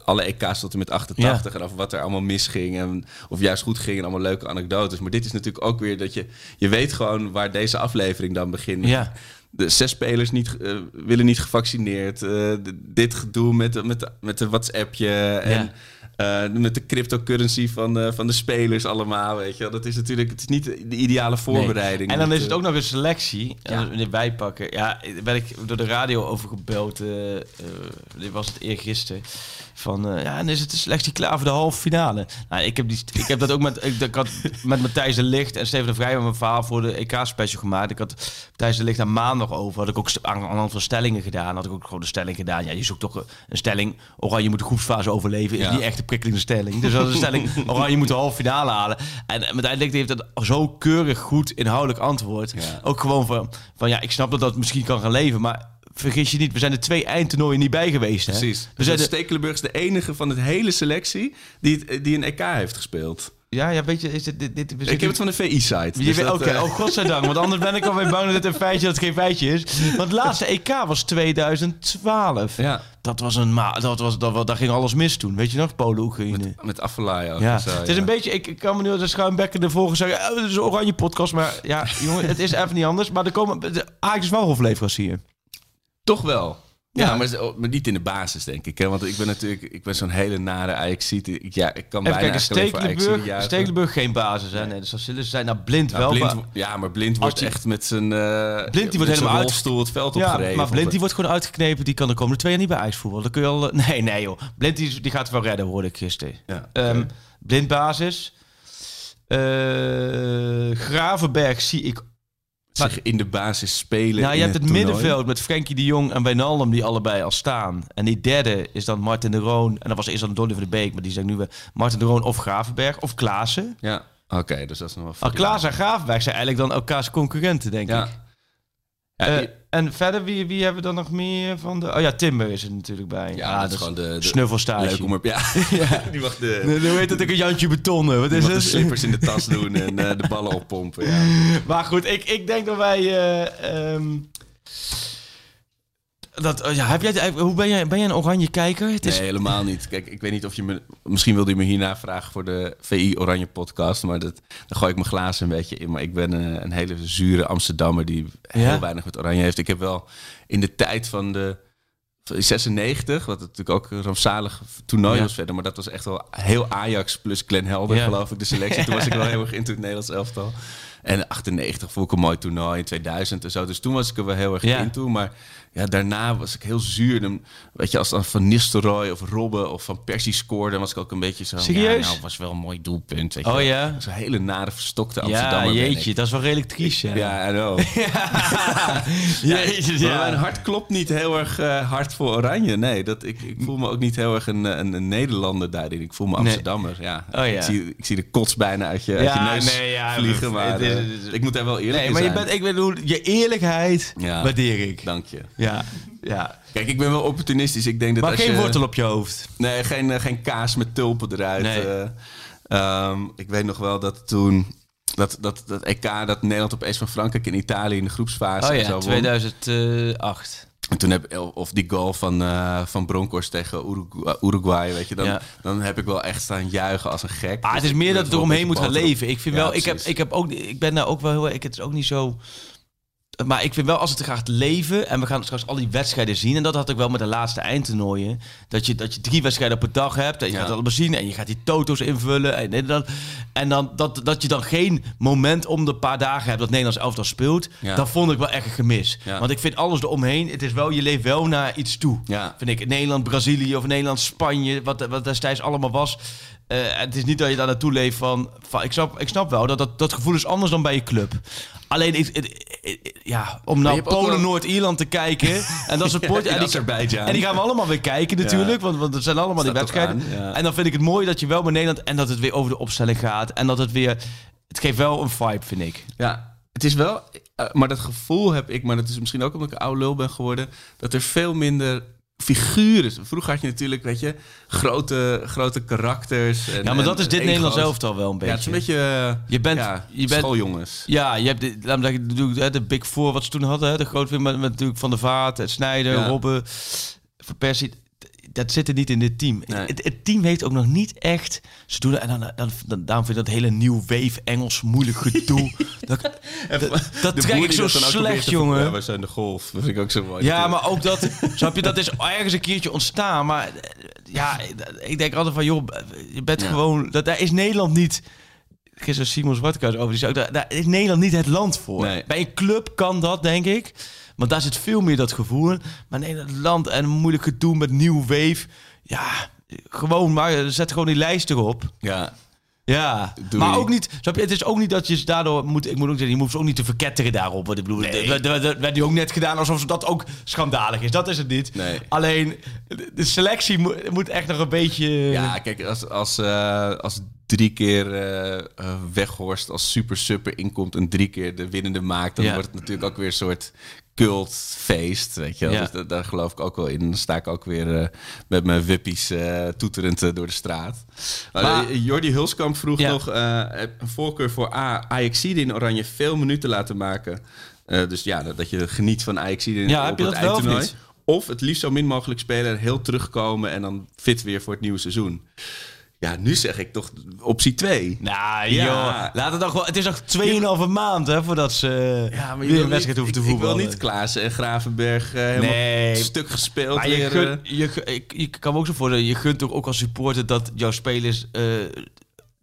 [SPEAKER 3] alle EK's tot en met 88. En over wat er allemaal misging. En, of juist goed ging en allemaal leuke anekdotes. Maar dit is natuurlijk ook weer dat je... Je weet gewoon waar deze aflevering dan begint.
[SPEAKER 4] Ja.
[SPEAKER 3] De zes spelers niet, eh, willen niet gevaccineerd. eh, de- dit gedoe met, de- met, de, met de WhatsAppje. En eh, met de cryptocurrency van, eh, van de spelers allemaal. Weet je wel. Dat is natuurlijk het is niet de ideale voorbereiding.
[SPEAKER 4] En dan is het ook nog een selectie. En
[SPEAKER 3] Ja.
[SPEAKER 4] wij pakken. Ja, ben ik door de radio over gebeld. dit was het eergisteren. Van eh, ja, en is het de selectie klaar voor de halve finale? Nou, ik heb, die, ik heb dat ook met, ik, ik had met Matthijs de Licht en Steven de Vrij mijn verhaal voor de EK-special gemaakt. Ik had Matthijs de Licht aan maandag over. Had ik ook aan aan een aantal stellingen gedaan. Had ik ook gewoon de stelling gedaan. Ja, je zoekt toch een, stelling. Oranje moet de groepsfase overleven. Is
[SPEAKER 3] Ja.
[SPEAKER 4] niet echt een prikkelende stelling. Dus dat is een stelling. [laughs] Oranje moet de halve finale halen. En eh, Matthijs de Licht heeft het zo keurig goed inhoudelijk antwoord.
[SPEAKER 3] Ja.
[SPEAKER 4] Ook gewoon van, van ja, ik snap dat dat misschien kan gaan leven, maar vergis je niet, we zijn er twee eindtoernooien niet bij geweest. Hè?
[SPEAKER 3] Precies.
[SPEAKER 4] We
[SPEAKER 3] Dus
[SPEAKER 4] zijn
[SPEAKER 3] de...
[SPEAKER 4] er,
[SPEAKER 3] Stekelenburg is de enige van het hele selectie die, die een EK heeft gespeeld.
[SPEAKER 4] ja, ja, weet je, is het, dit, dit, we
[SPEAKER 3] Ik heb het van de VI-site.
[SPEAKER 4] Weet- Oké, oh godzijdank, want anders ben ik alweer bang dat het een feitje dat het geen feitje is. Want het laatste EK was 2012.
[SPEAKER 3] Ja,
[SPEAKER 4] Dat was een ma dat was, dat, daar ging alles mis toen. Weet je nog, Polen, Oekraïne.
[SPEAKER 3] met Afellay ook.
[SPEAKER 4] Ja,
[SPEAKER 3] zo,
[SPEAKER 4] het is
[SPEAKER 3] ja.
[SPEAKER 4] een beetje, ik, ik kan me nu als een schuimbekken ervoor zeggen, oh, het is een oranje podcast, maar ja, jongen, het is even niet anders. Maar er komen, de Ajax is wel hofleverancier.
[SPEAKER 3] Toch wel. Ja,
[SPEAKER 4] Ja.
[SPEAKER 3] Maar, maar niet in de basis, denk ik. Hè? Want ik ben natuurlijk ik ben zo'n hele nare ajax Ik, ja, ik kan
[SPEAKER 4] Even
[SPEAKER 3] bijna
[SPEAKER 4] kijken, Stekelenburg, geen basis, hè? Nee, de Socialisten zijn nou blind
[SPEAKER 3] Nou,
[SPEAKER 4] wel.
[SPEAKER 3] blind,
[SPEAKER 4] maar-
[SPEAKER 3] ja, maar Blind wordt
[SPEAKER 4] die-
[SPEAKER 3] echt met zijn eh
[SPEAKER 4] Blind die wordt helemaal
[SPEAKER 3] rolstoel het veld
[SPEAKER 4] ja,
[SPEAKER 3] opgereden.
[SPEAKER 4] maar Blind die wordt gewoon uitgeknepen. Die kan de komende twee jaar niet bij voetballen. Dan kun je al... [laughs] Nee, nee joh. Blind die, die gaat wel redden, hoorde ik gisteren.
[SPEAKER 3] Ja,
[SPEAKER 4] Ehm, blind basis. Eh, Gravenberg zie ik...
[SPEAKER 3] Zich in de basis spelen.
[SPEAKER 4] Nou, je hebt het, middenveld met Frenkie de Jong en Wijnaldum die allebei al staan. En die derde is dan Martin de Roon. En dat was eerst dan Donny van de Beek, maar die zijn nu weer Martin de Roon of Gravenberg of Klaassen.
[SPEAKER 3] Ja, oké, dus dat is nog wel...
[SPEAKER 4] Ah, Klaassen en Gravenberg zijn eigenlijk dan elkaars concurrenten, denk
[SPEAKER 3] Ja.
[SPEAKER 4] ik.
[SPEAKER 3] Ja,
[SPEAKER 4] Eh,
[SPEAKER 3] die-
[SPEAKER 4] en verder, wie, wie hebben we dan nog meer van de... Oh ja, Timber is er natuurlijk bij.
[SPEAKER 3] ja, dat is gewoon de, de
[SPEAKER 4] snuffelstage.
[SPEAKER 3] leuk om op... Ja, [laughs] [laughs] die mag de,
[SPEAKER 4] Nee, Hoe heet dat ook een Jantje Betonnen? Wat is
[SPEAKER 3] mag de
[SPEAKER 4] het?
[SPEAKER 3] slippers in de tas [laughs] doen en eh, de ballen oppompen. Ja.
[SPEAKER 4] Maar goed, ik, ik denk dat wij... eh, ehm, dat, ja, heb jij, hoe ben jij, ben jij een oranje kijker? Het is,
[SPEAKER 3] Nee, helemaal niet. Kijk, ik weet niet of je me... Misschien wilde je me hierna vragen voor de VI Oranje podcast. Maar dat, dan gooi ik mijn glazen een beetje in. Maar ik ben eh, een hele zure Amsterdammer die heel
[SPEAKER 4] Ja?
[SPEAKER 3] weinig met Oranje heeft. Ik heb wel in de tijd van de... van 96, wat natuurlijk ook een rampzalig toernooi
[SPEAKER 4] Ja.
[SPEAKER 3] was verder. Maar dat was echt wel heel Ajax plus Glenn Helder,
[SPEAKER 4] Ja.
[SPEAKER 3] geloof ik, de selectie. Toen was ik [laughs] wel heel erg into het Nederlands elftal. En 98 vond ik een mooi toernooi, in 2000 en zo. Dus toen was ik er wel heel erg
[SPEAKER 4] Ja.
[SPEAKER 3] into. Maar ja, daarna was ik heel zuur. Dan, weet je, als dan Van Nistelrooy of Robben of Van Persie scoorde... dan was ik ook een beetje zo...
[SPEAKER 4] Serieus?
[SPEAKER 3] Ja, nou, was wel een mooi doelpunt. Weet je
[SPEAKER 4] Oh ja?
[SPEAKER 3] Zo'n hele nare, verstokte
[SPEAKER 4] Ja,
[SPEAKER 3] Amsterdammer ben
[SPEAKER 4] jeetje, dat is wel redelijk triest. Ja,
[SPEAKER 3] Ja, I know. [laughs] [laughs]
[SPEAKER 4] jeetje,
[SPEAKER 3] Maar mijn hart klopt niet heel erg eh, hard voor Oranje. Nee, dat, ik, ik voel me ook niet heel erg een, een, een Nederlander daarin. Ik voel me
[SPEAKER 4] Nee.
[SPEAKER 3] Amsterdammer. Ja.
[SPEAKER 4] Oh, ja.
[SPEAKER 3] Ik, zie, ik zie de kots bijna uit je, uit
[SPEAKER 4] Ja,
[SPEAKER 3] je neus
[SPEAKER 4] nee, ja,
[SPEAKER 3] vliegen. Maar eh, ik moet daar wel eerlijk
[SPEAKER 4] Nee, maar je
[SPEAKER 3] zijn.
[SPEAKER 4] bent, ik bedoel, je eerlijkheid
[SPEAKER 3] Ja.
[SPEAKER 4] waardeer ik.
[SPEAKER 3] Dank je.
[SPEAKER 4] Ja, ja.
[SPEAKER 3] Kijk, ik ben wel opportunistisch. Ik denk dat
[SPEAKER 4] Maar
[SPEAKER 3] als
[SPEAKER 4] geen
[SPEAKER 3] je...
[SPEAKER 4] wortel op je hoofd.
[SPEAKER 3] Nee, geen, eh, geen kaas met tulpen eruit.
[SPEAKER 4] Nee.
[SPEAKER 3] Eh, ehm, ik weet nog wel dat toen... Dat, dat, dat EK, dat Nederland opeens van Frankrijk in Italië in de groepsfase
[SPEAKER 4] Oh
[SPEAKER 3] en zo
[SPEAKER 4] ja,
[SPEAKER 3] won.
[SPEAKER 4] 2008.
[SPEAKER 3] En toen heb of die goal van, eh van Bronkhorst tegen Urugu- Uruguay, weet je, dan,
[SPEAKER 4] Ja.
[SPEAKER 3] dan heb ik wel echt staan juichen als een gek.
[SPEAKER 4] Ah, het
[SPEAKER 3] Dus
[SPEAKER 4] is
[SPEAKER 3] ik
[SPEAKER 4] meer dat het eromheen moet gaan leven. Ik vind
[SPEAKER 3] Ja,
[SPEAKER 4] wel, ik, heb, ik, heb ook, ik ben daar ook wel heel. Ik, het is ook niet zo. Maar ik vind wel als het gaat leven en we gaan straks al die wedstrijden zien en dat had ik wel met de laatste eindtoernooien dat je dat je drie wedstrijden op een dag hebt en je
[SPEAKER 3] Ja.
[SPEAKER 4] gaat het allemaal zien en je gaat die toto's invullen en dit en dan dat dat je dan geen moment om de paar dagen hebt dat Nederlands elftal speelt,
[SPEAKER 3] Ja.
[SPEAKER 4] dat vond ik wel echt een gemis.
[SPEAKER 3] Ja.
[SPEAKER 4] Want ik vind alles eromheen, het is wel je leeft wel naar iets toe.
[SPEAKER 3] Ja.
[SPEAKER 4] Vind ik Nederland, Brazilië of Nederland, Spanje, wat wat destijds allemaal was. Eh, het is niet dat je daar naartoe leeft van, van ik snap ik snap wel dat, dat dat gevoel is anders dan bij je club. Alleen, ik, ja, om
[SPEAKER 3] ook
[SPEAKER 4] Polen,
[SPEAKER 3] wel-
[SPEAKER 4] Noord-Ierland te kijken. [laughs] En dat
[SPEAKER 3] Ja, in
[SPEAKER 4] en, die, en die gaan we allemaal weer kijken natuurlijk. Want, want het zijn allemaal die
[SPEAKER 3] Staat
[SPEAKER 4] wedstrijden.
[SPEAKER 3] ja.
[SPEAKER 4] En dan vind ik het mooi dat je wel bij Nederland... En dat het weer over de opstelling gaat. En dat het weer... Het geeft wel een vibe, vind ik.
[SPEAKER 3] Ja, het is wel... eh, maar dat gevoel heb ik, maar dat is misschien ook omdat ik een oude lul ben geworden... dat er veel minder figuren... Vroeger had je natuurlijk, weet je, grote, grote karakters. En,
[SPEAKER 4] Ja, maar dat is dit. Nederlands elftal wel een beetje.
[SPEAKER 3] Ja, het is een beetje...
[SPEAKER 4] Je bent-
[SPEAKER 3] ja,
[SPEAKER 4] je bent-
[SPEAKER 3] schooljongens.
[SPEAKER 4] Ja, je hebt de, laat me zeggen, hè, de Big Four wat ze toen hadden. Hè, de grote met, met natuurlijk Van der Vaart, Snijder,
[SPEAKER 3] Ja.
[SPEAKER 4] Robben, Van Persie. Dat zit er niet in dit team.
[SPEAKER 3] Nee.
[SPEAKER 4] Het, het team heeft ook nog niet echt... Ze doen, en dan, dan, dan, daarom vind ik dat hele nieuw weef Engels moeilijk gedoe. [laughs] dat dat, trek ik zo slecht, jongen.
[SPEAKER 3] Ja, we zijn de golf. Dat vind ik ook zo mooi.
[SPEAKER 4] Ja, maar ook dat, snap je, dat is ergens een keertje ontstaan. Maar eh, ja, ik denk altijd van, joh, je bent
[SPEAKER 3] Ja.
[SPEAKER 4] gewoon, dat, daar is Nederland niet. Gisteren Simon Zwartkuis over, die zei ook, daar, daar is Nederland niet het land voor.
[SPEAKER 3] Nee.
[SPEAKER 4] Bij een club kan dat, denk ik. Want daar zit veel meer dat gevoel. Maar nee, het land en moeilijk gedoe met nieuw weef. Ja, gewoon, maar zet gewoon die lijst erop.
[SPEAKER 3] Ja,
[SPEAKER 4] Ja,
[SPEAKER 3] Doei.
[SPEAKER 4] maar ook niet. Snap je, het is ook niet dat je daardoor moet. Ik moet ook zeggen, je moet ze ook niet te verketteren daarop. Want ik bedoel, dat, dat, dat werd nu ook net gedaan alsof dat ook schandalig is. Dat is het niet.
[SPEAKER 3] Nee.
[SPEAKER 4] Alleen de, selectie moet, moet echt nog een beetje.
[SPEAKER 3] ja kijk, als, als, eh, als drie keer eh eh, Weghorst als super super inkomt en drie keer de winnende maakt... dan
[SPEAKER 4] Ja.
[SPEAKER 3] wordt het natuurlijk ook weer een soort cultfeest, weet je wel.
[SPEAKER 4] Ja.
[SPEAKER 3] Dus da- daar geloof ik ook wel in. Dan sta ik ook weer eh, met mijn wippies eh, toeterend eh, door de straat. Maar, Jordi Hulskamp vroeg
[SPEAKER 4] Ja.
[SPEAKER 3] nog een voorkeur voor A, Ajaxide in Oranje veel minuten laten maken. Dus ja, dat, dat je geniet van Ajaxide in
[SPEAKER 4] Ja,
[SPEAKER 3] op
[SPEAKER 4] heb je
[SPEAKER 3] het
[SPEAKER 4] dat wel of
[SPEAKER 3] eindtoernooi.
[SPEAKER 4] niet?
[SPEAKER 3] Of het liefst zo min mogelijk spelen en heel terugkomen en dan fit weer voor het nieuwe seizoen. Ja, nu zeg ik toch optie 2.
[SPEAKER 4] Nou,
[SPEAKER 3] Ja.
[SPEAKER 4] joh. Laat het wel. Het is nog 2,5 maand hè, voordat ze
[SPEAKER 3] Ja, maar je
[SPEAKER 4] weer een wedstrijd hoeven te
[SPEAKER 3] ik, ik
[SPEAKER 4] voetballen.
[SPEAKER 3] wil niet Klaassen en Gravenberg eh, helemaal
[SPEAKER 4] Nee.
[SPEAKER 3] stuk gespeeld
[SPEAKER 4] Maar je, gun,
[SPEAKER 3] eh.
[SPEAKER 4] je, gun- ik, je kan me ook zo voorstellen, je gunt toch ook als supporter dat jouw spelers eh,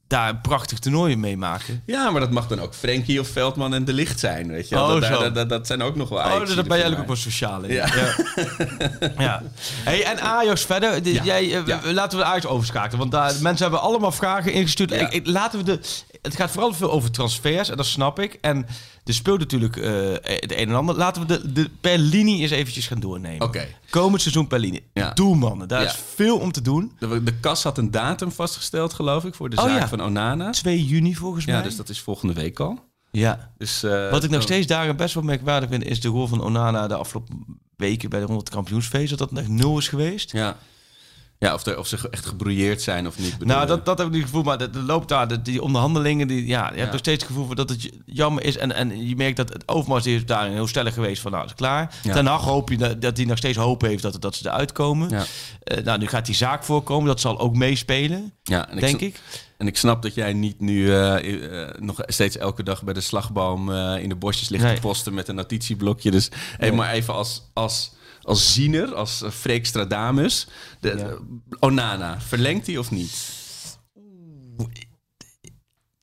[SPEAKER 4] daar een prachtig toernooi meemaken.
[SPEAKER 3] Ja, maar dat mag dan ook Frenkie of Veldman en De Licht zijn, weet je.
[SPEAKER 4] Oh,
[SPEAKER 3] dat,
[SPEAKER 4] zo.
[SPEAKER 3] dat, dat, dat zijn ook nog wel
[SPEAKER 4] Oh, daar ben jij
[SPEAKER 3] voor
[SPEAKER 4] ook wel sociaal in.
[SPEAKER 3] Ja.
[SPEAKER 4] Ja. ja. Hey, en Ajax verder. De-
[SPEAKER 3] Ja.
[SPEAKER 4] Jij, eh,
[SPEAKER 3] Ja.
[SPEAKER 4] Laten we Ajax overschakelen. Want daar, mensen hebben allemaal vragen ingestuurd. Ik- laten we de, het gaat vooral veel over transfers. En dat snap ik. En er speelt natuurlijk eh, het een en ander. Laten we de, de per linie eens eventjes gaan doornemen.
[SPEAKER 3] Oké.
[SPEAKER 4] Komend seizoen per linie.
[SPEAKER 3] Ja.
[SPEAKER 4] Doelmannen. Daar
[SPEAKER 3] Ja.
[SPEAKER 4] is veel om te doen.
[SPEAKER 3] De, de kas had een datum vastgesteld, geloof ik, voor de
[SPEAKER 4] Oh,
[SPEAKER 3] zaak
[SPEAKER 4] ja.
[SPEAKER 3] van Onana.
[SPEAKER 4] 2 juni volgens mij.
[SPEAKER 3] Ja, dus dat is volgende week al.
[SPEAKER 4] ja.
[SPEAKER 3] Dus, eh,
[SPEAKER 4] Wat ik nog steeds daarin best wel merkwaardig vind, is de rol van Onana de afgelopen weken bij de 100 kampioensfeest. Dat dat echt nul is geweest.
[SPEAKER 3] Ja, ja of, er, of ze echt gebrouilleerd zijn of niet. bedoel
[SPEAKER 4] Nou, dat, dat heb ik niet gevoel, maar er loopt daar, de- die onderhandelingen, die, ja, je hebt nog steeds het gevoel dat het jammer is. En, en je merkt dat het Overmars is daarin heel stellig geweest van, nou, het is klaar.
[SPEAKER 3] Ja.
[SPEAKER 4] Ten Hag hoop je dat, dat hij nog steeds hoop heeft dat, dat ze eruit komen.
[SPEAKER 3] Ja.
[SPEAKER 4] Eh, nou, nu gaat die zaak voorkomen, dat zal ook meespelen,
[SPEAKER 3] ja, en
[SPEAKER 4] denk ik.
[SPEAKER 3] En ik snap dat jij niet nu eh, eh, nog steeds elke dag bij de slagboom in de bosjes ligt
[SPEAKER 4] Nee.
[SPEAKER 3] te posten met een notitieblokje. Dus hey, maar even als, als, als ziener, als uh, Freek Stradamus. De,
[SPEAKER 4] Ja.
[SPEAKER 3] Onana, verlengt hij of niet?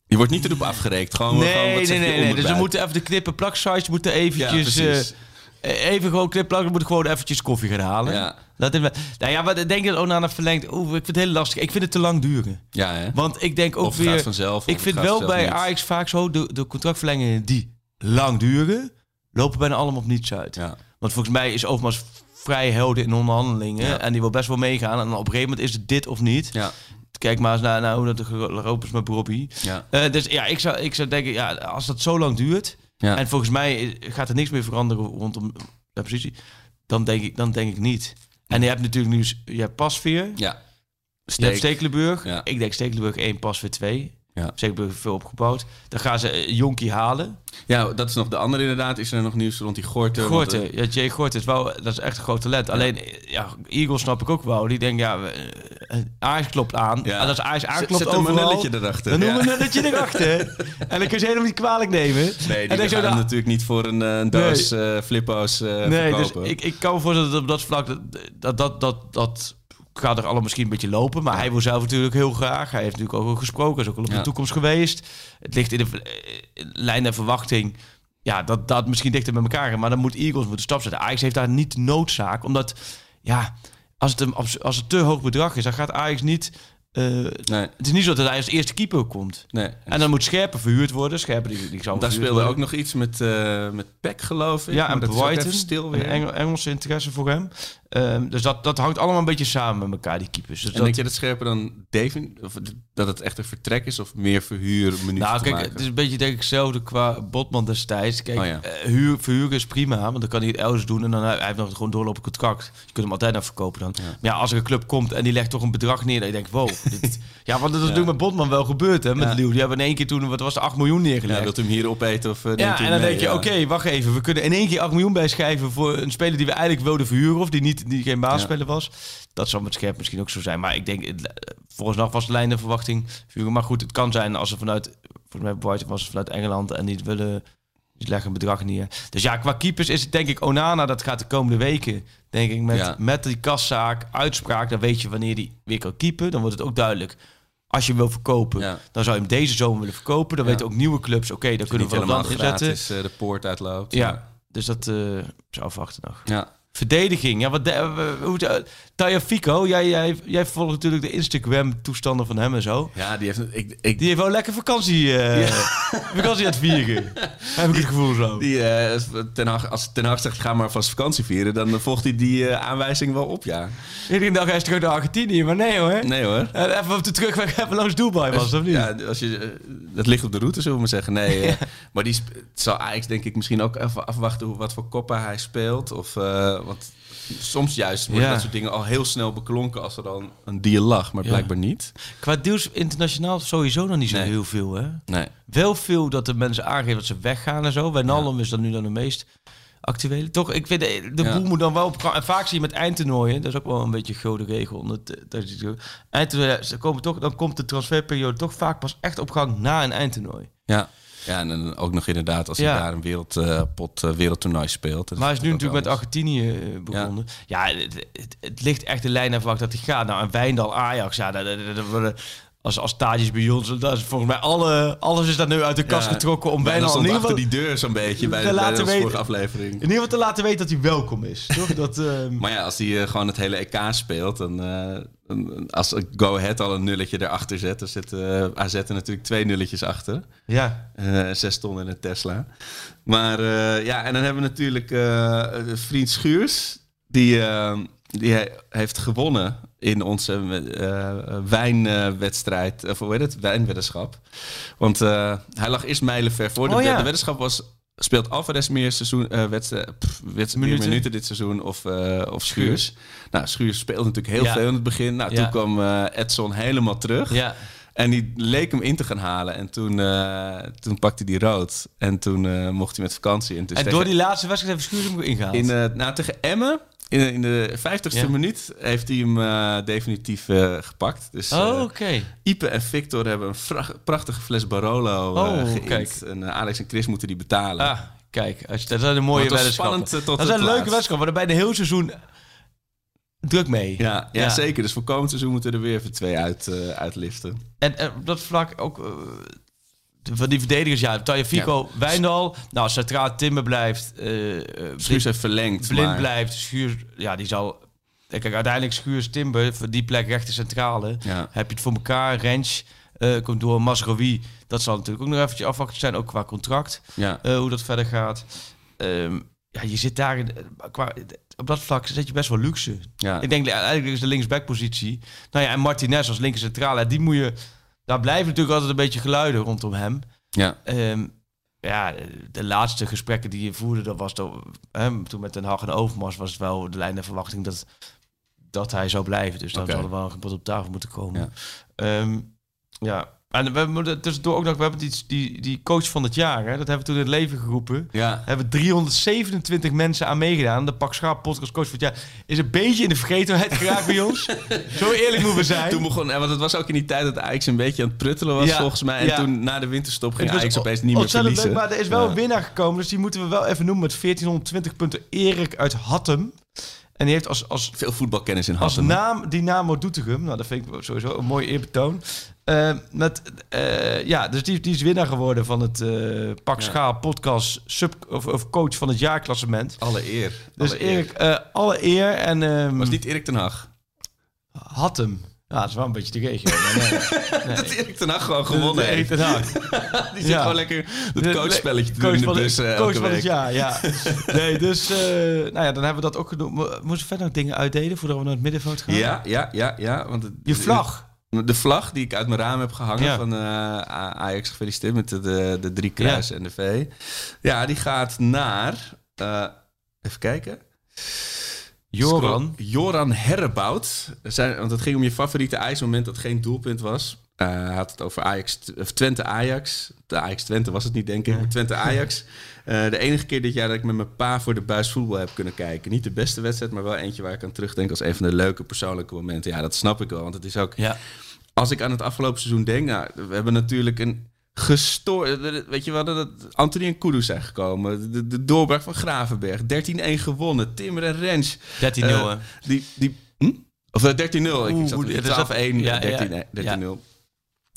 [SPEAKER 3] Je wordt niet erop afgereikt. Gewoon, gewoon
[SPEAKER 4] Nee,
[SPEAKER 3] wat
[SPEAKER 4] nee, nee, nee. Dus we moeten even de knippen plaksites moeten
[SPEAKER 3] Ja,
[SPEAKER 4] eventjes...
[SPEAKER 3] precies.
[SPEAKER 4] eh, even gewoon knippen, we moeten gewoon eventjes koffie gaan halen.
[SPEAKER 3] Ja.
[SPEAKER 4] Dat is, nou ja, maar ik denk dat Onana verlengt. Oeh, ik vind het heel lastig. Ik vind het te lang duren.
[SPEAKER 3] ja, hè?
[SPEAKER 4] Want ik denk ook
[SPEAKER 3] Of het
[SPEAKER 4] weer...
[SPEAKER 3] gaat vanzelf.
[SPEAKER 4] Ik vind wel bij. Ajax vaak zo, de, de contractverlengingen die lang duren, lopen bijna allemaal op niets uit.
[SPEAKER 3] Ja.
[SPEAKER 4] Want volgens mij is Overmars vrij helder in onderhandelingen.
[SPEAKER 3] Ja.
[SPEAKER 4] En die wil best wel meegaan. En op een gegeven moment is het dit of niet.
[SPEAKER 3] Ja,
[SPEAKER 4] Kijk maar eens naar, naar hoe dat gelopen is met Bobby.
[SPEAKER 3] ja.
[SPEAKER 4] Eh, dus ja, ik zou, ik zou denken, ja, als dat zo lang duurt...
[SPEAKER 3] Ja.
[SPEAKER 4] en volgens mij gaat er niks meer veranderen rondom de positie... dan denk ik, dan denk ik niet. En je hebt natuurlijk nu je hebt Pasveer,
[SPEAKER 3] ja.
[SPEAKER 4] je hebt
[SPEAKER 3] Steek.
[SPEAKER 4] Stekelenburg.
[SPEAKER 3] Ja.
[SPEAKER 4] Ik denk Stekelenburg 1, Pasveer 2. Ja. Zeker veel opgebouwd. Dan gaan ze eh, Jonkie halen.
[SPEAKER 3] Ja, dat is nog de andere inderdaad. Is er nog nieuws rond die Gorten?
[SPEAKER 4] Gorten, want, ja, Jay is wel, dat is echt een groot talent. Alleen, ja, Eagles snap ik ook wel. Die denken, ja, Ajax klopt aan. Ja. En als Ajax aanklopt
[SPEAKER 3] Zet
[SPEAKER 4] overal...
[SPEAKER 3] een nulletje erachter.
[SPEAKER 4] Dan noemen we een nulletje erachter. [laughs] en dan kun je ze helemaal niet kwalijk nemen.
[SPEAKER 3] Nee, die en gaan natuurlijk niet voor een, een doos nee. uh, flippo's uh,
[SPEAKER 4] Nee,
[SPEAKER 3] verkopen.
[SPEAKER 4] dus ik, ik kan me voorstellen dat op dat vlak... dat, dat, dat, dat, dat gaat er allemaal misschien een beetje lopen. Maar hij wil zelf natuurlijk heel graag. Hij heeft natuurlijk ook al gesproken. is ook al op de toekomst geweest. Het ligt in de uh, lijn der verwachting. Ja, dat dat misschien dichter bij elkaar. Maar dan moet Eagles moeten stap zetten. Ajax heeft daar niet noodzaak. Omdat, ja, als het een, als het te hoog bedrag is, dan gaat Ajax niet... Uh, nee. Het is niet zo dat hij als eerste keeper komt.
[SPEAKER 3] Nee.
[SPEAKER 4] En dan moet Scherpen verhuurd worden. Scherpen die, die zou
[SPEAKER 3] Daar speelde worden. ook nog iets met, uh, met Peck, geloof ik.
[SPEAKER 4] Ja, en Brighton.
[SPEAKER 3] stil weer.
[SPEAKER 4] Engel, Engelse interesse voor hem. Um, dus dat, dat hangt allemaal een beetje samen met elkaar, die keepers. Dus
[SPEAKER 3] en
[SPEAKER 4] dat...
[SPEAKER 3] denk je dat Scherpen dan Devin, of dat het echt een vertrek is of meer verhuur
[SPEAKER 4] Nou, kijk, het is een beetje denk ik hetzelfde qua Botman destijds. Kijk, oh, ja. uh, huur, verhuren is prima, want dan kan hij het elders doen en dan hij heeft nog gewoon doorlopen contract. Je kunt hem altijd nog verkopen dan. Ja. Maar ja, als er een club komt en die legt toch een bedrag neer, dan je denkt, wow. Dit, [laughs] ja, want dat is ja. natuurlijk met Botman wel gebeurd, hè, met ja. Leeuw. Die hebben in één keer toen, wat was het, 8 miljoen neergelegd.
[SPEAKER 3] Ja, wilt hem hier opeten of uh,
[SPEAKER 4] Ja, en dan mee, denk je, oké, okay, wacht even, we kunnen in één keer 8 miljoen bijschrijven voor een speler die we eigenlijk wilden verhuren of die, niet, die geen baasspeler was. Dat zal met Scherp misschien ook zo zijn. Maar ik denk, volgens nog was de lijn de verwachting. Maar goed, het kan zijn als ze vanuit, volgens mij Brighton was het vanuit Engeland en niet willen, die leggen een bedrag neer. Dus ja, qua keepers is het denk ik Onana, dat gaat de komende weken, denk ik, met, ja. met die kaszaak, uitspraak, dan weet je wanneer die weer kan keepen. Dan wordt het ook duidelijk. Als je wil verkopen, ja. dan zou je hem deze zomer willen verkopen. Dan ja. weten ook nieuwe clubs, oké, okay, dan kunnen we
[SPEAKER 3] dan
[SPEAKER 4] inzetten.
[SPEAKER 3] Is, uh, de poort uitloopt.
[SPEAKER 4] Ja, dus dat uh, zou afwachten nog.
[SPEAKER 3] Ja.
[SPEAKER 4] Verdediging. Ja, wat de, hoe Fico, jij, jij, jij volgt natuurlijk de Instagram-toestanden van hem en zo.
[SPEAKER 3] Ja, die heeft, ik, ik,
[SPEAKER 4] die heeft wel lekker vakantie, uh, ja. [laughs] vakantie aan het vieren. [laughs] Heb ik het gevoel zo.
[SPEAKER 3] Die, uh, ten Hag, als Ten Hag zegt, ga maar vast vakantie vieren, dan volgt hij die uh, aanwijzing wel op, ja.
[SPEAKER 4] Iedere dag hij is terug naar Argentinië, maar nee hoor.
[SPEAKER 3] Nee hoor.
[SPEAKER 4] even op de terugweg, [laughs] even langs Dubai was, of niet?
[SPEAKER 3] Ja, als je, dat ligt op de route, zullen we maar zeggen. Nee, ja. maar die zal eigenlijk denk ik misschien ook even afwachten hoe, wat voor koppen hij speelt. Of, want soms juist worden ja. dat soort dingen al heel snel beklonken als er dan een deal lag, maar blijkbaar ja. niet.
[SPEAKER 4] Qua deals internationaal sowieso nog niet zo
[SPEAKER 3] nee.
[SPEAKER 4] heel veel, hè?
[SPEAKER 3] Nee.
[SPEAKER 4] Wel veel dat de mensen aangeven dat ze weggaan en zo. Wijnaldum is dan nu dan de meest actuele. Toch, ik vind de, de boel moet dan wel op En vaak zie je met eindtoernooien, dat is ook wel een beetje een goede regel. Is, eindtoernooien, ze komen toch, dan komt de transferperiode toch vaak pas echt op gang na een eindtoernooi.
[SPEAKER 3] Ja. Ja, en dan ook nog inderdaad als ja. hij daar een wereldpot uh, uh, wereldtoernooi speelt.
[SPEAKER 4] Maar hij is nu natuurlijk met Argentinië uh, begonnen. Ja, ja het, het, het, ligt echt de lijn af dat hij gaat. Nou, een Wijndal, Ajax, ja, dat, dat, dat, als, als stages bij ons, dat is volgens mij alle, alles is daar nu uit de kast ja, getrokken om bijna
[SPEAKER 3] al achter die deur zo'n beetje bij de, bij de vorige aflevering.
[SPEAKER 4] In ieder geval te laten weten dat hij welkom is. Toch? [laughs] Dat, uh...
[SPEAKER 3] Maar ja, als hij uh, gewoon het hele EK speelt, dan, uh, als Go Ahead al een nulletje erachter zet, dan zitten AZ er natuurlijk twee nulletjes achter.
[SPEAKER 4] Ja.
[SPEAKER 3] zes ton in een Tesla. Maar ja, en dan hebben we natuurlijk vriend Schuurs, die, die heeft gewonnen in onze uh, wijnwedstrijd, of hoe heet het, wijnweddenschap. Want uh, hij lag eerst mijlenver voor. De, oh, ja. de weddenschap was, speelt Alvarez meer, seizoen, uh, wedstrijd, minuten. minuten dit seizoen of, of Schuurs. Schuurs. Nou, Schuurs speelde natuurlijk heel ja. veel in het begin. Nou, toen kwam Edson helemaal terug.
[SPEAKER 4] Ja.
[SPEAKER 3] En die leek hem in te gaan halen. En toen, uh, toen pakte hij rood. En toen uh, mocht hij met vakantie. En,
[SPEAKER 4] en door tegen, die laatste wedstrijd heeft Schuurs hem ingehaald?
[SPEAKER 3] In, uh, nou, tegen Emmen in, in de 50ste ja. minuut heeft hij hem uh, definitief uh, gepakt. Dus,
[SPEAKER 4] oh, oké. Okay.
[SPEAKER 3] Ipe en Victor hebben een prachtige fles Barolo uh,
[SPEAKER 4] oh. Kijk.
[SPEAKER 3] En Alex en Chris moeten die betalen.
[SPEAKER 4] Ah, kijk. Als je, dat zijn een mooie weddenschappen. Dat zijn leuke weddenschappen. Maar bij de hele seizoen druk mee.
[SPEAKER 3] Ja, ja, ja, zeker. Dus voor komend seizoen moeten er weer even twee uit, uitliften.
[SPEAKER 4] En, en op dat vlak ook van die verdedigers, ja, Tajafico, ja. Wijndal. Nou, centraal Timmer blijft. Uh,
[SPEAKER 3] Schuurs heeft verlengd.
[SPEAKER 4] Blind
[SPEAKER 3] maar...
[SPEAKER 4] blijft. Schuurs, ja, die zal... Kijk, uiteindelijk Schuurs Timber, voor die plek rechter centrale.
[SPEAKER 3] Ja.
[SPEAKER 4] Heb je het voor elkaar. Rens uh, komt door Masrowi. Dat zal natuurlijk ook nog eventjes afwachten zijn, ook qua contract.
[SPEAKER 3] Ja.
[SPEAKER 4] Uh, hoe dat verder gaat. Um, ja, je zit daar... In, qua, op dat vlak zit je best wel luxe.
[SPEAKER 3] Ja.
[SPEAKER 4] Ik denk eigenlijk is de linksback-positie. Nou ja, en Martinez als linker centrale, die moet je daar blijven natuurlijk altijd een beetje geluiden rondom hem.
[SPEAKER 3] Ja.
[SPEAKER 4] Um, ja, de laatste gesprekken die je voerde, dat was toch, hè, toen met Den Haag en Overmars, was het wel de lijn de verwachting dat, dat hij zou blijven. Dus dan okay. zou er wel een op tafel moeten komen.
[SPEAKER 3] Ja.
[SPEAKER 4] Um, ja. En we moeten tussendoor ook nog, we hebben die, die, die coach van het jaar, hè, dat hebben we toen in het leven geroepen.
[SPEAKER 3] Ja.
[SPEAKER 4] Daar hebben 327 mensen aan meegedaan. De Pak Schaap podcast coach van het jaar is een beetje in de vergetenheid geraakt bij ons. [laughs] Zo eerlijk moeten we zijn.
[SPEAKER 3] Toen begon, en want het was ook in die tijd dat Ajax een beetje aan het pruttelen was,
[SPEAKER 4] Ja,
[SPEAKER 3] volgens mij. En
[SPEAKER 4] ja.
[SPEAKER 3] toen na de winterstop ging Ajax opeens niet meer verliezen.
[SPEAKER 4] leuk, maar er is wel
[SPEAKER 3] Ja.
[SPEAKER 4] een winnaar gekomen, dus die moeten we wel even noemen met 1420 punten. Erik uit Hattem. En die heeft als, als,
[SPEAKER 3] Veel voetbalkennis in
[SPEAKER 4] als
[SPEAKER 3] Hattem.
[SPEAKER 4] naam Dynamo Doetinchem. Nou, dat vind ik sowieso een mooi eerbetoon. Eh, met, eh, ja, dus die, die is winnaar geworden van het eh Pak
[SPEAKER 3] Ja.
[SPEAKER 4] Schaal podcast sub, of, of coach van het jaarklassement.
[SPEAKER 3] Alle eer.
[SPEAKER 4] Dus
[SPEAKER 3] Alle eer.
[SPEAKER 4] Erik, alle eer en ehm
[SPEAKER 3] Was niet Erik ten Hag.
[SPEAKER 4] Hattem. Ja, dat is wel een beetje regio. maar nee. nee. [laughs]
[SPEAKER 3] Dat Erik ten Hag gewoon gewonnen
[SPEAKER 4] Erik
[SPEAKER 3] heeft.
[SPEAKER 4] ten. [laughs]
[SPEAKER 3] Die zit
[SPEAKER 4] Ja.
[SPEAKER 3] gewoon lekker het coachspelletje te
[SPEAKER 4] coach
[SPEAKER 3] doen in de bus
[SPEAKER 4] het,
[SPEAKER 3] eh,
[SPEAKER 4] coach het
[SPEAKER 3] week.
[SPEAKER 4] jaar, ja. [laughs] nee, dus eh, nou ja, dan hebben we dat ook gedaan. Mo- Moeten we verder nog dingen uitdelen voordat we naar het middenveld gaan?
[SPEAKER 3] Ja, ja, ja, ja. Want het-
[SPEAKER 4] Je vlag.
[SPEAKER 3] De vlag die ik uit mijn raam heb gehangen
[SPEAKER 4] Ja.
[SPEAKER 3] van eh, Ajax gefeliciteerd met de, de, de drie kruisen en de V. Ja, die gaat naar. even kijken.
[SPEAKER 4] Joran.
[SPEAKER 3] Joran Herrebout. Zijn, want het ging om je favoriete Ajax-moment dat geen doelpunt was. Eh, hij had het over Ajax, of Twente Ajax. De Ajax Twente was het niet, denk ik. maar Twente [laughs] Ajax. Eh, de enige keer dit jaar dat ik met mijn pa voor de buis voetbal heb kunnen kijken. Niet de beste wedstrijd, maar wel eentje waar ik aan terugdenk als een van de leuke persoonlijke momenten. Ja, dat snap ik wel. Want het is ook
[SPEAKER 4] Ja.
[SPEAKER 3] als ik aan het afgelopen seizoen denk, nou, we hebben natuurlijk een gestoord. Weet je wel, dat Anthony en Kudus zijn gekomen. De, de doorbraak van Gravenberg. 13-1 gewonnen. Timmer en Rens.
[SPEAKER 4] 13-0.
[SPEAKER 3] Eh,
[SPEAKER 4] hè.
[SPEAKER 3] die, die, hm? Of eh, 13-0. Ik
[SPEAKER 4] Oeh,
[SPEAKER 3] zat
[SPEAKER 4] ja,
[SPEAKER 3] er
[SPEAKER 4] dat is
[SPEAKER 3] 12-1,
[SPEAKER 4] ja, ja,
[SPEAKER 3] 13
[SPEAKER 4] ja.
[SPEAKER 3] 13-0.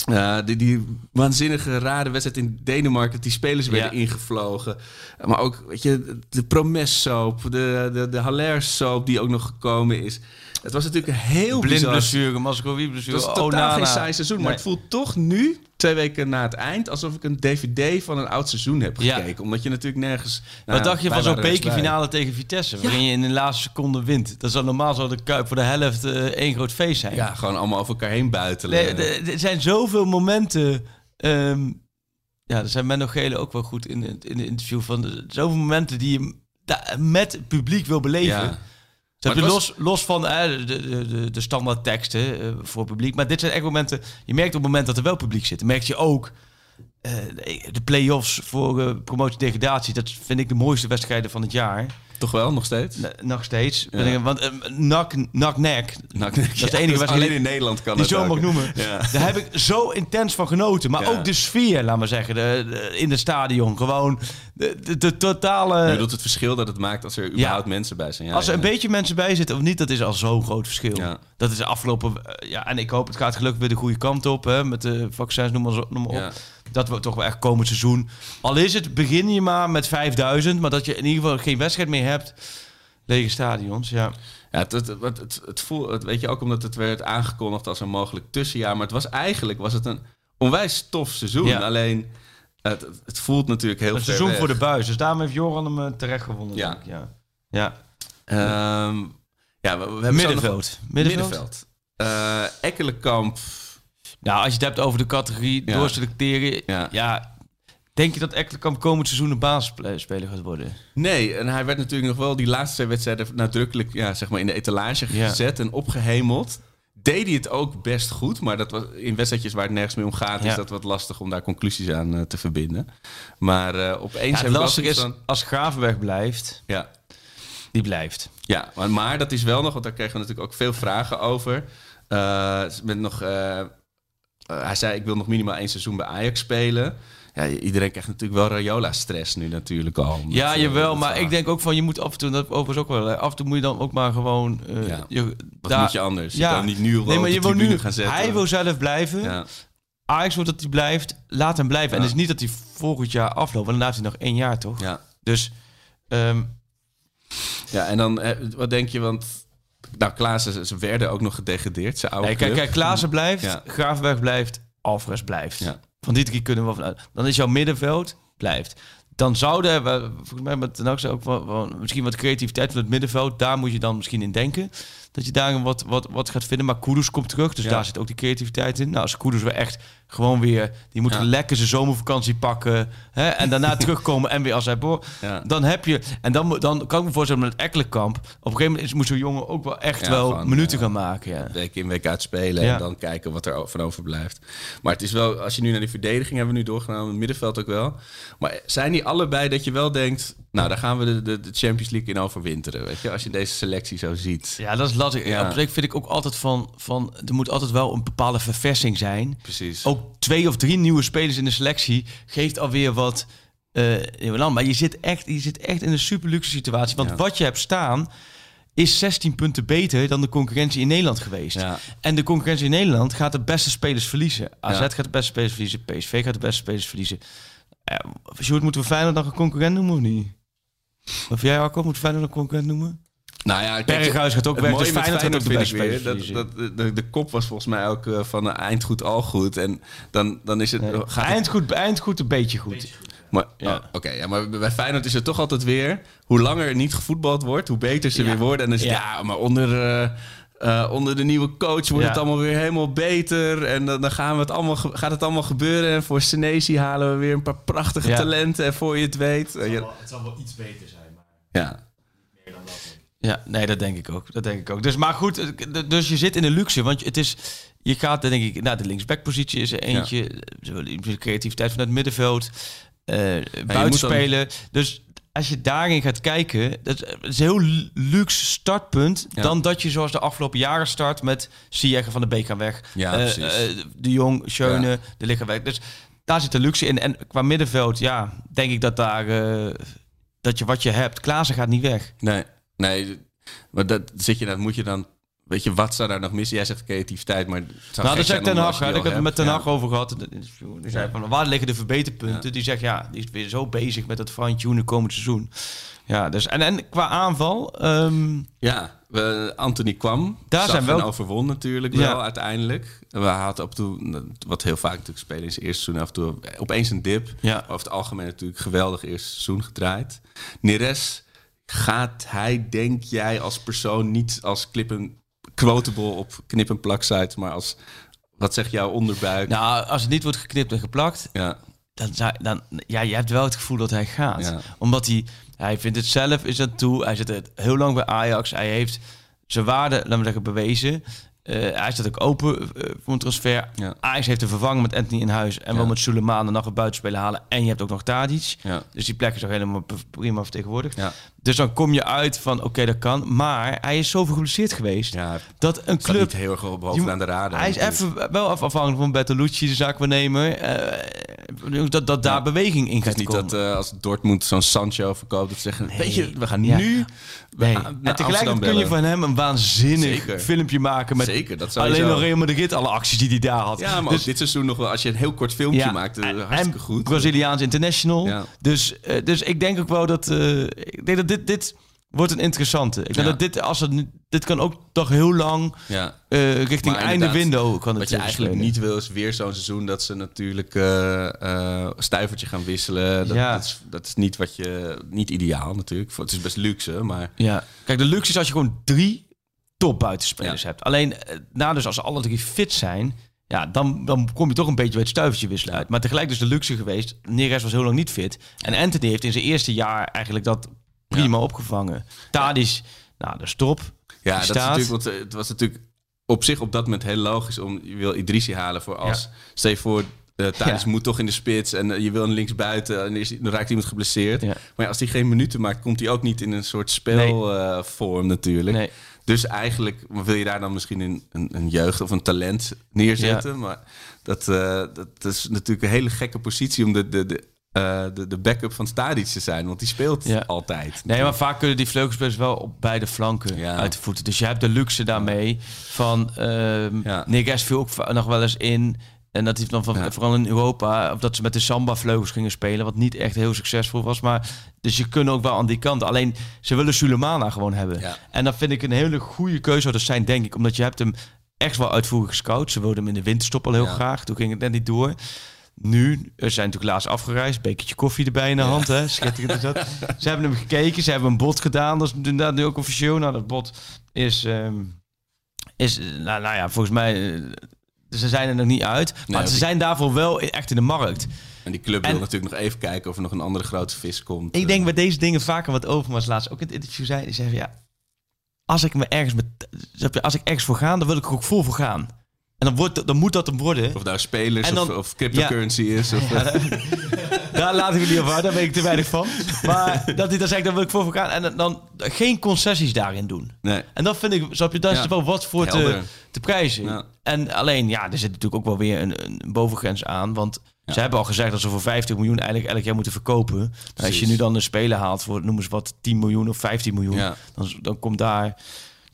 [SPEAKER 3] Eh, die, die waanzinnige rare wedstrijd in Denemarken, dat die spelers werden
[SPEAKER 4] Ja.
[SPEAKER 3] ingevlogen. Maar ook, weet je, de Promes-soap, de, de, de Haller-soap die ook nog gekomen is. Het was natuurlijk een heel
[SPEAKER 4] Blind
[SPEAKER 3] bizar
[SPEAKER 4] blessure, Mascovi blessure.
[SPEAKER 3] het was totaal
[SPEAKER 4] Onana.
[SPEAKER 3] geen saai seizoen. Maar het voelt toch nu, twee weken na het eind, alsof ik een dvd van een oud seizoen heb
[SPEAKER 4] Ja.
[SPEAKER 3] gekeken. Omdat je natuurlijk nergens... nou,
[SPEAKER 4] Wat dacht je van zo'n
[SPEAKER 3] er
[SPEAKER 4] bekerfinale tegen Vitesse? Waarin je in de laatste seconde wint. Dat zou normaal zo de Kuip voor de helft eh, één groot feest zijn.
[SPEAKER 3] Ja, gewoon allemaal over elkaar heen buitelen.
[SPEAKER 4] Nee, er er zijn zoveel momenten. ehm, ja, daar zijn Menno Gele ook wel goed in, het- in het interview van. de- Zoveel momenten die je met het publiek wil beleven.
[SPEAKER 3] Ja. Maar het
[SPEAKER 4] los, los van eh, de, de, de, de standaard teksten eh, voor het publiek. Maar dit zijn echt momenten. Je merkt op het moment dat er wel publiek zit. merk je ook. eh, de play-offs voor eh, promotie-degradatie. Dat vind ik de mooiste wedstrijden van het jaar.
[SPEAKER 3] Toch wel, nog steeds?
[SPEAKER 4] N- nog steeds.
[SPEAKER 3] Ja.
[SPEAKER 4] Want eh, nak, nak, nek. Dat is de enige wedstrijd
[SPEAKER 3] Alleen in Nederland kan
[SPEAKER 4] die
[SPEAKER 3] het
[SPEAKER 4] zo mag noemen.
[SPEAKER 3] Ja.
[SPEAKER 4] Daar heb ik zo intens van genoten. Maar ook de sfeer, laat maar zeggen, de, de- in het stadion. Gewoon de, de, de totale...
[SPEAKER 3] Je bedoelt het verschil dat het maakt als er überhaupt mensen bij zijn. Ja,
[SPEAKER 4] als er een beetje mensen bij zitten of niet, dat is al zo'n groot verschil. Dat is de afgelopen... eh, Ja, en ik hoop het gaat gelukkig weer de goede kant op. Hè, met de vaccins, noem maar, zo- noem maar op. Dat we toch wel echt komend seizoen... Al is het, begin je maar met 5000. Maar dat je in ieder geval geen wedstrijd meer hebt. Lege stadions, ja.
[SPEAKER 3] Ja, het, het, het, het, het voel, het, weet je ook omdat het werd aangekondigd als een mogelijk tussenjaar. Maar het was eigenlijk was het een onwijs tof seizoen.
[SPEAKER 4] Ja.
[SPEAKER 3] Alleen, het, het, voelt natuurlijk heel
[SPEAKER 4] Een seizoen
[SPEAKER 3] weg.
[SPEAKER 4] voor de buis. Dus daarom heeft Joran hem eh, terecht gewonnen.
[SPEAKER 3] Ja.
[SPEAKER 4] denk ik, ja. ja.
[SPEAKER 3] Ehm, ja, we, we hebben nog-
[SPEAKER 4] Middenveld. Middenveld.
[SPEAKER 3] Middenveld. Eh, Ekkelenkamp.
[SPEAKER 4] Nou, als je het hebt over de categorie
[SPEAKER 3] Ja.
[SPEAKER 4] doorselecteren.
[SPEAKER 3] Ja.
[SPEAKER 4] Ja. Denk je dat Ekkelenkamp komend seizoen een basisspeler gaat worden?
[SPEAKER 3] Nee, en hij werd natuurlijk nog wel die laatste twee wedstrijden nadrukkelijk ja, zeg maar in de etalage gezet en opgehemeld. Deed hij het ook best goed, maar dat was in wedstrijdjes waar het nergens meer om gaat,
[SPEAKER 4] Ja.
[SPEAKER 3] is dat wat lastig om daar conclusies aan eh, te verbinden. Maar eh, opeens
[SPEAKER 4] Ja, lastige is, als Gravenberg blijft,
[SPEAKER 3] Ja,
[SPEAKER 4] die blijft.
[SPEAKER 3] Ja, maar, maar dat is wel nog, want daar kregen we natuurlijk ook veel vragen over. Eh, met nog, eh, hij zei, ik wil nog minimaal één seizoen bij Ajax spelen. Ja, iedereen krijgt natuurlijk wel Rayola-stress nu natuurlijk al. Met,
[SPEAKER 4] Ja,
[SPEAKER 3] eh,
[SPEAKER 4] jawel,
[SPEAKER 3] dat
[SPEAKER 4] maar ik denk ook van je moet af en toe, dat overigens ook wel, af en toe moet je dan ook maar gewoon. eh,
[SPEAKER 3] Ja.
[SPEAKER 4] je,
[SPEAKER 3] Wat moet je anders? Je
[SPEAKER 4] Ja.
[SPEAKER 3] kan niet nu
[SPEAKER 4] Nee, maar je
[SPEAKER 3] de
[SPEAKER 4] wil nu.
[SPEAKER 3] gaan zetten.
[SPEAKER 4] Hij wil zelf blijven.
[SPEAKER 3] ja.
[SPEAKER 4] Ajax wil dat hij blijft. Laat hem blijven. En het is niet dat hij volgend jaar afloopt, want dan laat hij nog één jaar toch?
[SPEAKER 3] Ja.
[SPEAKER 4] Dus ehm,
[SPEAKER 3] ja, en dan, wat denk je, want... Nou, Klaassen, ze- werden ook nog gedegradeerd, zijn oude
[SPEAKER 4] nee, kijk, kijk, Klaassen blijft,
[SPEAKER 3] Ja.
[SPEAKER 4] Blijft, Alvarez blijft.
[SPEAKER 3] Ja.
[SPEAKER 4] Van die drie kunnen we vanuit. Dan is jouw middenveld blijft. Dan zouden we, volgens mij met Hag ook wel, wel misschien wat creativiteit van het middenveld. Daar moet je dan misschien in denken. Dat je daar wat, wat, wat gaat vinden. Maar Kudus komt terug, dus
[SPEAKER 3] Ja.
[SPEAKER 4] daar zit ook die creativiteit in. Nou, als Kudus weer echt gewoon weer... Die moet
[SPEAKER 3] Ja.
[SPEAKER 4] lekker zijn zomervakantie pakken. Hè, en daarna [laughs] terugkomen en weer als hij...
[SPEAKER 3] Ja.
[SPEAKER 4] Dan heb je... En dan, dan kan ik me voorstellen met het Ekkelenkamp... Op een gegeven moment moet zo'n jongen ook wel echt
[SPEAKER 3] Ja,
[SPEAKER 4] wel
[SPEAKER 3] gewoon,
[SPEAKER 4] minuten gaan maken. Ja.
[SPEAKER 3] week in week uit spelen en dan kijken wat er van overblijft. Maar het is wel, als je nu naar die verdediging hebben we nu doorgenomen, het middenveld ook wel. Maar zijn die allebei dat je wel denkt, nou daar gaan we de, de, de Champions League in overwinteren, weet je, als je deze selectie zo ziet.
[SPEAKER 4] Ja, dat is lastig.
[SPEAKER 3] Ja.
[SPEAKER 4] Op zich vind ik ook altijd van, van... Er moet altijd wel een bepaalde verversing zijn.
[SPEAKER 3] Precies.
[SPEAKER 4] Ook twee of drie nieuwe spelers in de selectie geeft alweer wat... land. maar je zit, echt, je zit echt in een super luxe situatie. Want
[SPEAKER 3] Ja.
[SPEAKER 4] wat je hebt staan is 16 punten beter dan de concurrentie in Nederland geweest.
[SPEAKER 3] Ja.
[SPEAKER 4] En de concurrentie in Nederland gaat de beste spelers verliezen. AZ
[SPEAKER 3] Ja.
[SPEAKER 4] gaat de beste spelers verliezen. PSV gaat de beste spelers verliezen. Uh, Sjoerd, moeten we Feyenoord nog een concurrent noemen of niet? Of jij, Arco, moet Feyenoord een concurrent noemen?
[SPEAKER 3] Nou ja,
[SPEAKER 4] Berghuis gaat ook
[SPEAKER 3] het
[SPEAKER 4] weg, dus
[SPEAKER 3] met
[SPEAKER 4] Feyenoord gaat ook de beste
[SPEAKER 3] weer, dat, dat, de, de kop was volgens mij ook eh, van een eind goed al goed. En dan, dan is het... gaat het-
[SPEAKER 4] Eind goed, eind goed, een beetje goed.
[SPEAKER 3] Maar,
[SPEAKER 4] Ja.
[SPEAKER 3] oh, Oké, ja, maar bij Feyenoord is het toch altijd weer... hoe langer er niet gevoetbald wordt, hoe beter ze
[SPEAKER 4] Ja.
[SPEAKER 3] weer worden. En dan is het,
[SPEAKER 4] Ja.
[SPEAKER 3] ja, maar onder, eh, eh, onder de nieuwe coach wordt
[SPEAKER 4] Ja.
[SPEAKER 3] het allemaal weer helemaal beter. En dan, dan gaan we het allemaal, gaat het allemaal gebeuren. En voor Senesi halen we weer een paar prachtige
[SPEAKER 4] Ja.
[SPEAKER 3] talenten. En voor je het weet...
[SPEAKER 5] Het zal wel iets beter zijn, maar
[SPEAKER 3] ja.
[SPEAKER 5] meer dan dat.
[SPEAKER 4] Ja, nee, dat denk ik ook. Dat denk ik ook. Dus maar goed, eh, dus je zit in de luxe, want het is, je gaat, denk ik, naar de linksbackpositie is er eentje, ja. creativiteit vanuit het middenveld, eh buitenspelen. Dus als je daarin gaat kijken, dat is- een heel lu- luxe startpunt
[SPEAKER 3] Ja.
[SPEAKER 4] dan dat je zoals de afgelopen jaren start met Ziyech van de Beek gaan weg,
[SPEAKER 3] Ja,
[SPEAKER 4] Eh, eh, de Jong, Schöne,
[SPEAKER 3] Ja.
[SPEAKER 4] de liggen weg. Dus daar zit de luxe in. En qua middenveld, ja, denk ik dat daar eh, dat je wat je hebt, Klaassen gaat niet weg.
[SPEAKER 3] Nee, nee. Maar dat zit je, dat moet je dan... Weet je, wat zou daar nog missen? Jij zegt creativiteit, maar...
[SPEAKER 4] Nou, dat zegt Ten Hag. Ik heb het met. Ten
[SPEAKER 3] Ja.
[SPEAKER 4] Hag over gehad. Die zei van, waar liggen de verbeterpunten?
[SPEAKER 3] Ja.
[SPEAKER 4] Die zegt, ja, die is weer zo bezig met het fine-tunen komend seizoen. Ja, dus, en, en qua aanval... ehm,
[SPEAKER 3] Ja, we, Anthony kwam.
[SPEAKER 4] Daar zijn wel-
[SPEAKER 3] en overwon natuurlijk
[SPEAKER 4] Ja.
[SPEAKER 3] wel uiteindelijk. We hadden op toe, wat heel vaak natuurlijk spelen in zijn eerste seizoen, af en toe opeens een dip.
[SPEAKER 4] Ja.
[SPEAKER 3] Over het algemeen natuurlijk geweldig eerste seizoen gedraaid. Neres, gaat hij, denk jij, als persoon niet als klippen quotable op knip- en plaksite, maar als, wat zegt jouw onderbuik?
[SPEAKER 4] nou, als het niet wordt geknipt en geplakt...
[SPEAKER 3] ja,
[SPEAKER 4] Dan, zou- dan, ja, je hebt wel het gevoel dat hij gaat.
[SPEAKER 3] Ja.
[SPEAKER 4] Omdat hij... Hij vindt het zelf, is dat toe. Hij zit er heel lang bij Ajax. Hij heeft zijn waarde, laten we zeggen, bewezen. Eh, hij staat ook open eh, voor een transfer.
[SPEAKER 3] Ja.
[SPEAKER 4] Ajax heeft te vervangen met Anthony in huis. En
[SPEAKER 3] Ja.
[SPEAKER 4] wil met Suleiman nog een buitenspeler halen. En je hebt ook nog Tadic.
[SPEAKER 3] ja,
[SPEAKER 4] Dus die plek is ook helemaal prima vertegenwoordigd. Dus dan kom je uit van, oké, dat kan. Maar hij is zo geblesseerd geweest...
[SPEAKER 3] het
[SPEAKER 4] dat een club...
[SPEAKER 3] niet heel erg op bovenaan de radar.
[SPEAKER 4] Hij is
[SPEAKER 3] natuurlijk.
[SPEAKER 4] even wel af- afhankelijk van Bertolucci, de zaakwaarnemer. eh dat, dat daar beweging in
[SPEAKER 3] Het
[SPEAKER 4] gaat
[SPEAKER 3] is niet
[SPEAKER 4] komen.
[SPEAKER 3] dat als Dortmund zo'n Sancho verkoopt, dat ze zeggen, weet je, we gaan nu
[SPEAKER 4] Nee.
[SPEAKER 3] naar
[SPEAKER 4] En tegelijkertijd kun je van hem een waanzinnig
[SPEAKER 3] Zeker.
[SPEAKER 4] filmpje maken met
[SPEAKER 3] Zeker, dat
[SPEAKER 4] alleen Real Madrid, alle acties die hij daar had.
[SPEAKER 3] Ja, maar
[SPEAKER 4] Dus-
[SPEAKER 3] dit seizoen nog wel, als je een heel kort filmpje
[SPEAKER 4] ja,
[SPEAKER 3] maakt, eh,
[SPEAKER 4] en-
[SPEAKER 3] hartstikke goed.
[SPEAKER 4] Braziliaans international.
[SPEAKER 3] Ja.
[SPEAKER 4] Dus, eh, dus ik denk ook wel dat, eh, ik denk dat dit, dit wordt een interessante. Ik denk
[SPEAKER 3] Ja.
[SPEAKER 4] dat dit, als het, dit kan ook nog heel lang
[SPEAKER 3] Ja.
[SPEAKER 4] eh, richting einde window kan het
[SPEAKER 3] Wat je eigenlijk
[SPEAKER 4] spelen.
[SPEAKER 3] niet wil, is weer zo'n seizoen dat ze natuurlijk eh, stuivertje gaan wisselen. Dat,
[SPEAKER 4] Ja.
[SPEAKER 3] dat, is, dat is niet wat je, niet ideaal natuurlijk. Het is best luxe, maar
[SPEAKER 4] Ja. Kijk, de luxe is als je gewoon drie top buitenspelers hebt. Alleen, eh, nou dus als ze alle drie fit zijn, ja, dan, dan kom je toch een beetje bij het stuivertje wisselen uit. Maar tegelijk is de luxe geweest, Neres was heel lang niet fit. En Anthony heeft in zijn eerste jaar eigenlijk dat prima opgevangen. Tadic, nou, de stop.
[SPEAKER 3] ja,
[SPEAKER 4] Die
[SPEAKER 3] dat is natuurlijk, want eh, het was natuurlijk op zich op dat moment heel logisch om je wil Idrissi halen voor als
[SPEAKER 4] Ja.
[SPEAKER 3] stel je voor uh, Thadis
[SPEAKER 4] Ja.
[SPEAKER 3] moet toch in de spits en eh, je wil een linksbuiten en is- dan raakt iemand geblesseerd.
[SPEAKER 4] Ja.
[SPEAKER 3] Maar ja, als hij geen minuten maakt, komt hij ook niet in een soort spelvorm natuurlijk.
[SPEAKER 4] Nee.
[SPEAKER 3] Dus eigenlijk wil je daar dan misschien een, een, een jeugd of een talent neerzetten. Maar dat, eh, dat is natuurlijk een hele gekke positie om de, de, de, eh, de, de backup van Stadic te zijn. Want die speelt
[SPEAKER 4] Ja.
[SPEAKER 3] altijd.
[SPEAKER 4] Nee, maar vaak kunnen die vleugelspelers wel op beide flanken
[SPEAKER 3] Ja.
[SPEAKER 4] uit de voeten. Dus je hebt de luxe daarmee van... ehm
[SPEAKER 3] Ja.
[SPEAKER 4] Viel ook nog wel eens in... En dat heeft dan van,
[SPEAKER 3] Ja.
[SPEAKER 4] vooral in Europa, of dat ze met de samba-vleugels gingen spelen, wat niet echt heel succesvol was. Maar dus je kunt ook wel aan die kant. Alleen ze willen Sulemana gewoon hebben.
[SPEAKER 3] Ja.
[SPEAKER 4] En dat vind ik een hele goede keuze zou dat zijn, denk ik. Omdat je hebt hem echt wel uitvoerig gescout. Ze wilden hem in de winterstop al heel
[SPEAKER 3] Ja.
[SPEAKER 4] graag. Toen ging het net niet door. Nu, er zijn natuurlijk laatst afgereisd, bekertje koffie erbij in de hand, hè? Schitterend is dat. [laughs] Ze hebben hem gekeken, ze hebben een bod gedaan, dat is inderdaad nu ook officieel. Nou, dat bod is, ehm, is eh, nou, nou ja, volgens mij, eh, ze zijn er nog niet uit. Maar
[SPEAKER 3] Nee,
[SPEAKER 4] ze
[SPEAKER 3] die-
[SPEAKER 4] zijn daarvoor wel echt in de markt.
[SPEAKER 3] En die club
[SPEAKER 4] En-
[SPEAKER 3] wil natuurlijk nog even kijken of er nog een andere grote vis komt.
[SPEAKER 4] Ik denk
[SPEAKER 3] Eh,
[SPEAKER 4] bij deze dingen vaker wat Overmars laatst ook in het interview zei. Die van, ja, als ik me ergens met, als ik ergens voor ga, dan wil ik er ook vol voor gaan. En dan, wordt, dan moet dat hem worden.
[SPEAKER 3] Of nou spelers
[SPEAKER 4] dan-
[SPEAKER 3] of, of cryptocurrency is. Of, [laughs] eh,
[SPEAKER 4] Daar laat ik het niet over daar weet ik te weinig van. [laughs] Maar dat hij dan zegt, dan wil ik voor gaan. En dan, dan geen concessies daarin doen.
[SPEAKER 3] nee.
[SPEAKER 4] En dat vind ik, snap je, daar is wel wat voor te,
[SPEAKER 3] Helder.
[SPEAKER 4] te prijzen. En alleen, ja, er zit natuurlijk ook wel weer een, een bovengrens aan. Want ze hebben al gezegd dat ze voor 50 miljoen eigenlijk elk jaar moeten verkopen. Nou, als je nu dan een speler haalt voor, noem eens wat, 10 miljoen of 15 miljoen.
[SPEAKER 3] Ja.
[SPEAKER 4] Dan, dan komt daar...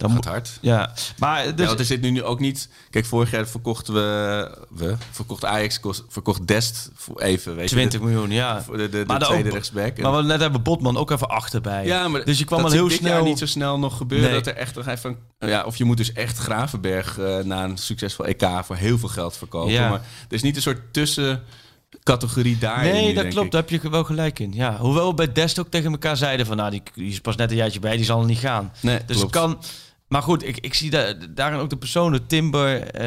[SPEAKER 4] Dan
[SPEAKER 3] Gaat hard.
[SPEAKER 4] ja, maar
[SPEAKER 3] Ja,
[SPEAKER 4] dus,
[SPEAKER 3] want er zit nu ook niet... Kijk, vorig jaar verkochten we... we verkocht Ajax, kost- verkocht Dest voor even, weet
[SPEAKER 4] 20
[SPEAKER 3] je.
[SPEAKER 4] miljoen, ja.
[SPEAKER 3] Voor de, de, de
[SPEAKER 4] Maar de
[SPEAKER 3] tweede
[SPEAKER 4] ook-
[SPEAKER 3] rechtsback.
[SPEAKER 4] Maar we net hebben Botman ook even achterbij.
[SPEAKER 3] ja, maar
[SPEAKER 4] dus je kwam al heel
[SPEAKER 3] ik dit
[SPEAKER 4] snel...
[SPEAKER 3] jaar niet zo snel nog gebeuren.
[SPEAKER 4] Nee.
[SPEAKER 3] Dat er echt nog even... Ja, of je moet dus echt Gravenberg eh, na een succesvol EK voor heel veel geld verkopen.
[SPEAKER 4] Ja.
[SPEAKER 3] Maar er is niet een soort tussencategorie daar.
[SPEAKER 4] Nee, dat klopt. Daar heb je wel gelijk in. Ja, hoewel we bij Dest ook tegen elkaar zeiden van... nou, die, die is pas net een jaartje bij, die zal er niet gaan.
[SPEAKER 3] Nee,
[SPEAKER 4] Dus
[SPEAKER 3] klopt.
[SPEAKER 4] het kan... Maar goed, ik, ik zie daar, daarin ook de personen, Timber eh